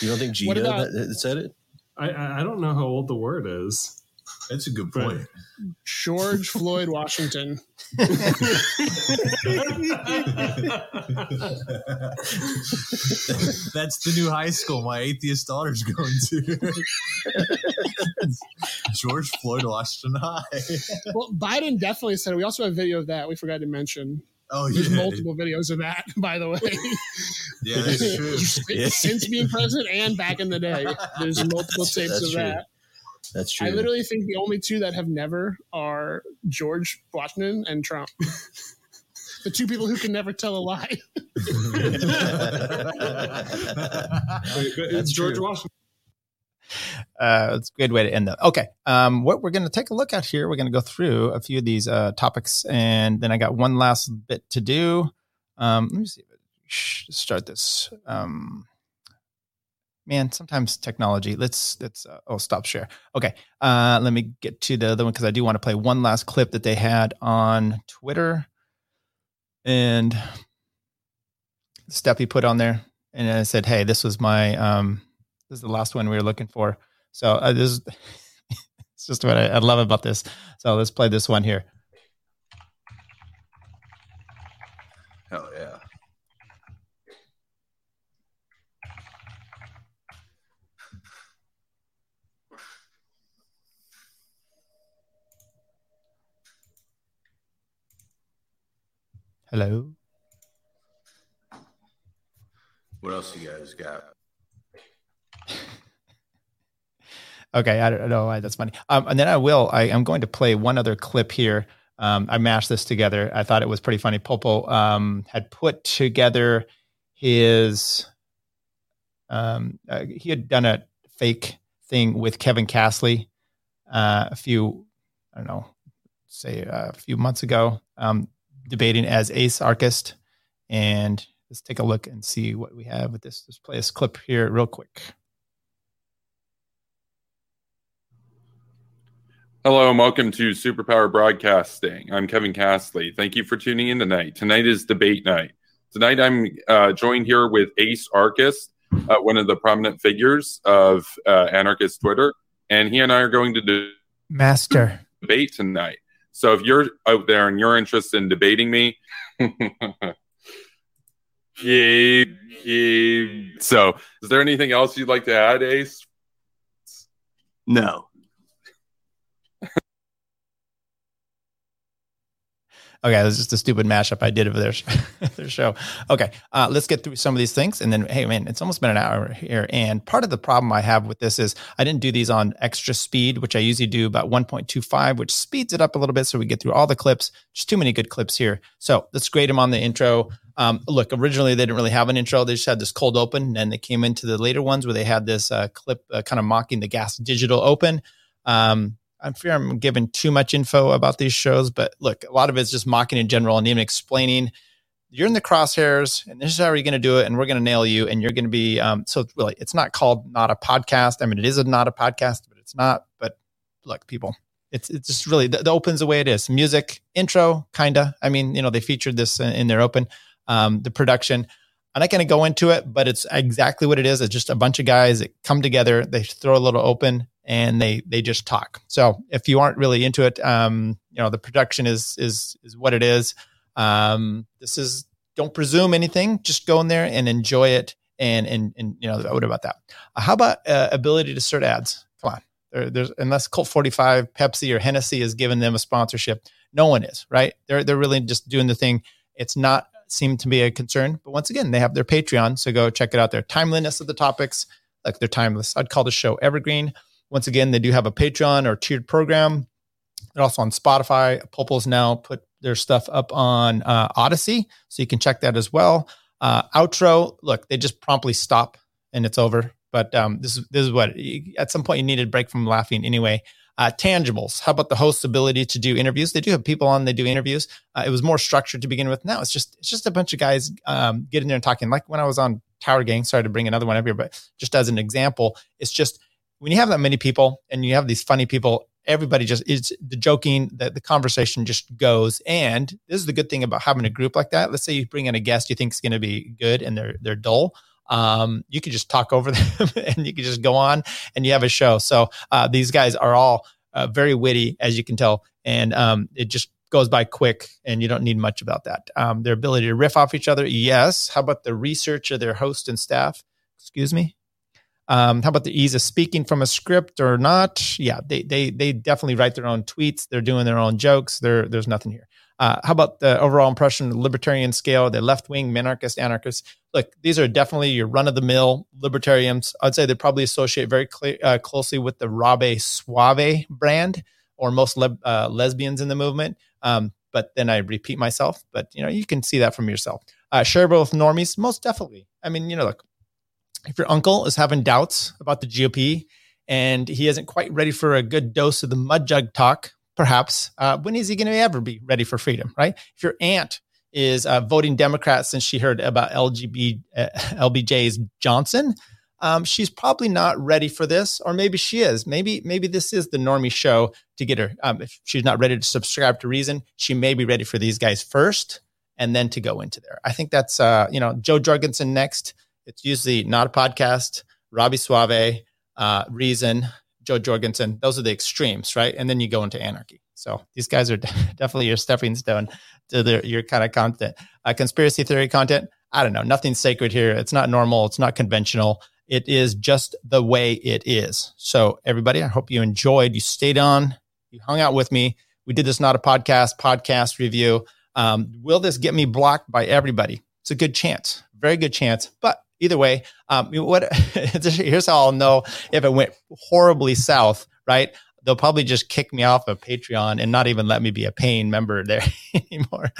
You don't think What Gino about- that, that said it? I, I I don't know how old the word is. That's a good point. George Floyd Washington. That's the new high school my atheist daughter's going to. George Floyd Washington High. Well, Biden definitely said it. We also have video of that. We forgot to mention. Oh, There's yeah. multiple videos of that, by the way. Yeah, that's true. Yeah. Since being president and back in the day, there's multiple That's- tapes that's of true. that. That's true. I literally think the only two that have never are George Washington and Trump. the two people who can never tell a lie. It's George Washington. uh, it's a good way to end that. Okay. Um, what we're going to take a look at here, we're going to go through a few of these uh, topics, and then I got one last bit to do. Um, let me see. Start this. Um, man, sometimes technology. Let's let's. Uh, oh, stop share. Okay. Uh, let me get to the other one because I do want to play one last clip that they had on Twitter, and Steppy put on there, and I said, "Hey, this was my um, this is the last one we were looking for." So uh, this is it's just what I, I love about this. So let's play this one here. Hello. What else you guys got? Okay, I don't know why that's funny. Um, and then I will. I, I'm going to play one other clip here. Um, I mashed this together. I thought it was pretty funny. Popo um, had put together his. Um, uh, he had done a fake thing with Kevin Castley uh, a few, I don't know, say uh, a few months ago, um, debating as ace archist. And let's take a look and see what we have with this. Let's play this clip here real quick. Hello and welcome to Superpower Broadcasting. I'm Kevin Castley. Thank you for tuning in tonight. Tonight is debate night. Tonight I'm uh, joined here with Ace Arcus, uh, one of the prominent figures of uh, anarchist Twitter, and he and I are going to do Master. debate tonight. So if you're out there and you're interested in debating me, yeah, yeah. so is there anything else you'd like to add, Ace? No. Okay, this is just a stupid mashup I did of their their show. Okay, uh, let's get through some of these things, and then hey, man, it's almost been an hour here. And part of the problem I have with this is I didn't do these on extra speed, which I usually do about 1.25, which speeds it up a little bit so we get through all the clips. Just too many good clips here. So let's grade them on the intro. Um, look, originally they didn't really have an intro; they just had this cold open, and then they came into the later ones where they had this uh, clip uh, kind of mocking the Gas Digital Open. Um, I'm fear I'm giving too much info about these shows, but look, a lot of it's just mocking in general and even explaining you're in the crosshairs and this is how you're going to do it and we're going to nail you and you're going to be um, so really it's not called not a podcast. I mean it is a not a podcast but it's not but look people it's it's just really the, the open's the way it is. Music intro kinda. I mean you know they featured this in, in their open um, the production. I'm not going to go into it but it's exactly what it is. It's just a bunch of guys that come together they throw a little open and they they just talk. So if you aren't really into it, um, you know the production is is is what it is. Um, this is don't presume anything. Just go in there and enjoy it. And and and you know what about that? Uh, how about uh, ability to start ads? Come on, there, there's unless Colt 45, Pepsi, or Hennessy is giving them a sponsorship, no one is right. They're they're really just doing the thing. It's not seem to be a concern, but once again, they have their Patreon, so go check it out. Their timeliness of the topics, like they're timeless. I'd call the show evergreen. Once again, they do have a Patreon or tiered program. They're also on Spotify. Popo's now put their stuff up on uh, Odysee, so you can check that as well. Uh, outro, look, they just promptly stop and it's over. But um, this is this is what at some point you need a break from laughing anyway. Uh, tangibles. How about the host's ability to do interviews? They do have people on. They do interviews. Uh, it was more structured to begin with. Now it's just it's just a bunch of guys um, getting there and talking. Like when I was on Tower Gang. Sorry to bring another one up here, but just as an example, it's just when you have that many people and you have these funny people everybody just it's the joking that the conversation just goes. And this is the good thing about having a group like that. Let's say you bring in a guest you think is going to be good and they're they're dull um, you can just talk over them and you can just go on and you have a show. So uh, these guys are all uh, very witty as you can tell. And um, it just goes by quick and you don't need much about that. Um, their ability to riff off each other yes. How about the research of their host and staff? Excuse me um, how about the ease of speaking from a script or not? Yeah, they they they definitely write their own tweets. They're doing their own jokes. There there's nothing here. Uh, how about the overall impression, libertarian scale, the left wing, minarchist, anarchist? Look, these are definitely your run of the mill libertarians. I'd say they probably associate very cl- uh, closely with the Rabe Suave brand or most le- uh, lesbians in the movement. Um, but then I repeat myself, but you know, you can see that from yourself. Uh, shareable with normies, most definitely. I mean, you know, look, if your uncle is having doubts about the GOP and he isn't quite ready for a good dose of the mud jug talk, perhaps, uh, when is he going to ever be ready for freedom, right? If your aunt is uh, voting Democrat since she heard about LGB, uh, LBJ's Johnson, um, she's probably not ready for this, or maybe she is. Maybe maybe this is the normie show to get her. Um, if she's not ready to subscribe to Reason, she may be ready for these guys first, and then to go into there. I think that's uh, you know Jo Jorgensen next. It's usually not a podcast, Robby Soave, uh, Reason, Jo Jorgensen. Those are the extremes, right? And then you go into anarchy. So these guys are definitely your stepping stone to their, your kind of content. Uh, conspiracy theory content, I don't know. Nothing's sacred here. It's not normal. It's not conventional. It is just the way it is. So everybody, I hope you enjoyed. You stayed on. You hung out with me. We did this not a podcast podcast review. Um, will this get me blocked by everybody? It's a good chance, very good chance. But either way, um, what here's how I'll know if it went horribly south, right? They'll probably just kick me off of Patreon and not even let me be a paying member there anymore.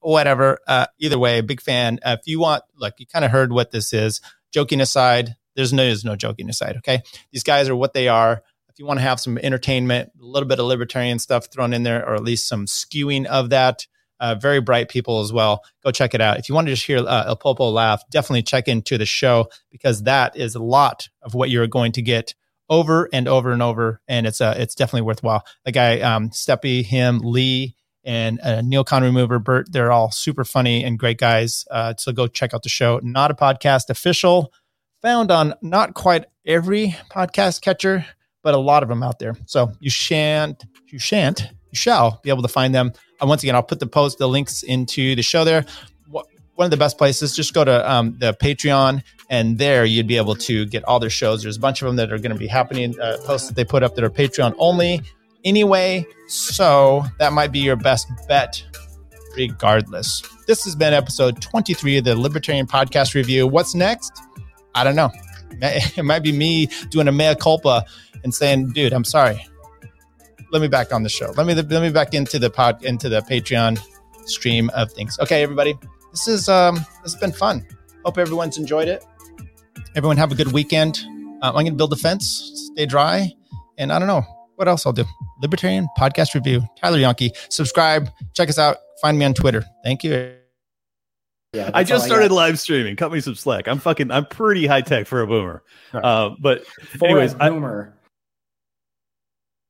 Whatever. Uh, either way, big fan. Uh, if you want, look, you kind of heard what this is. Joking aside, there's no, there's no joking aside. Okay, these guys are what they are. If you want to have some entertainment, a little bit of libertarian stuff thrown in there, or at least some skewing of that, uh, very bright people as well. Go check it out. If you want to just hear uh, El Popo laugh, definitely check into the show because that is a lot of what you're going to get over and over and over, and it's uh, it's definitely worthwhile. The guy, um, Steppy, him, Lee, and uh, Neocon Remover, Bert, they're all super funny and great guys. Uh, so go check out the show. Not a podcast official, found on not quite every podcast catcher, but a lot of them out there. So you shan't, you shan't, you shall be able to find them uh, once again, I'll put the post, the links into the show there. One of the best places, just go to um, the Patreon, and there you'd be able to get all their shows. There's a bunch of them that are going to be happening, uh, posts that they put up that are Patreon only anyway. So that might be your best bet, regardless. This has been episode 23 of the Libertarian Podcast Review. What's next? I don't know. It might be me doing a mea culpa and saying, dude, I'm sorry let me back on the show. Let me let me back into the pod into the Patreon stream of things. Okay, everybody, this is um this has been fun. Hope everyone's enjoyed it. Everyone have a good weekend. Uh, I'm going to build a fence, stay dry, and I don't know what else I'll do. Libertarian podcast review. Tyler Yonke. Subscribe. Check us out. Find me on Twitter. Thank you. Yeah, I just started I live streaming. Cut me some slack. I'm fucking. I'm pretty high tech for a boomer. Right. Uh, but for anyways, a boomer. I,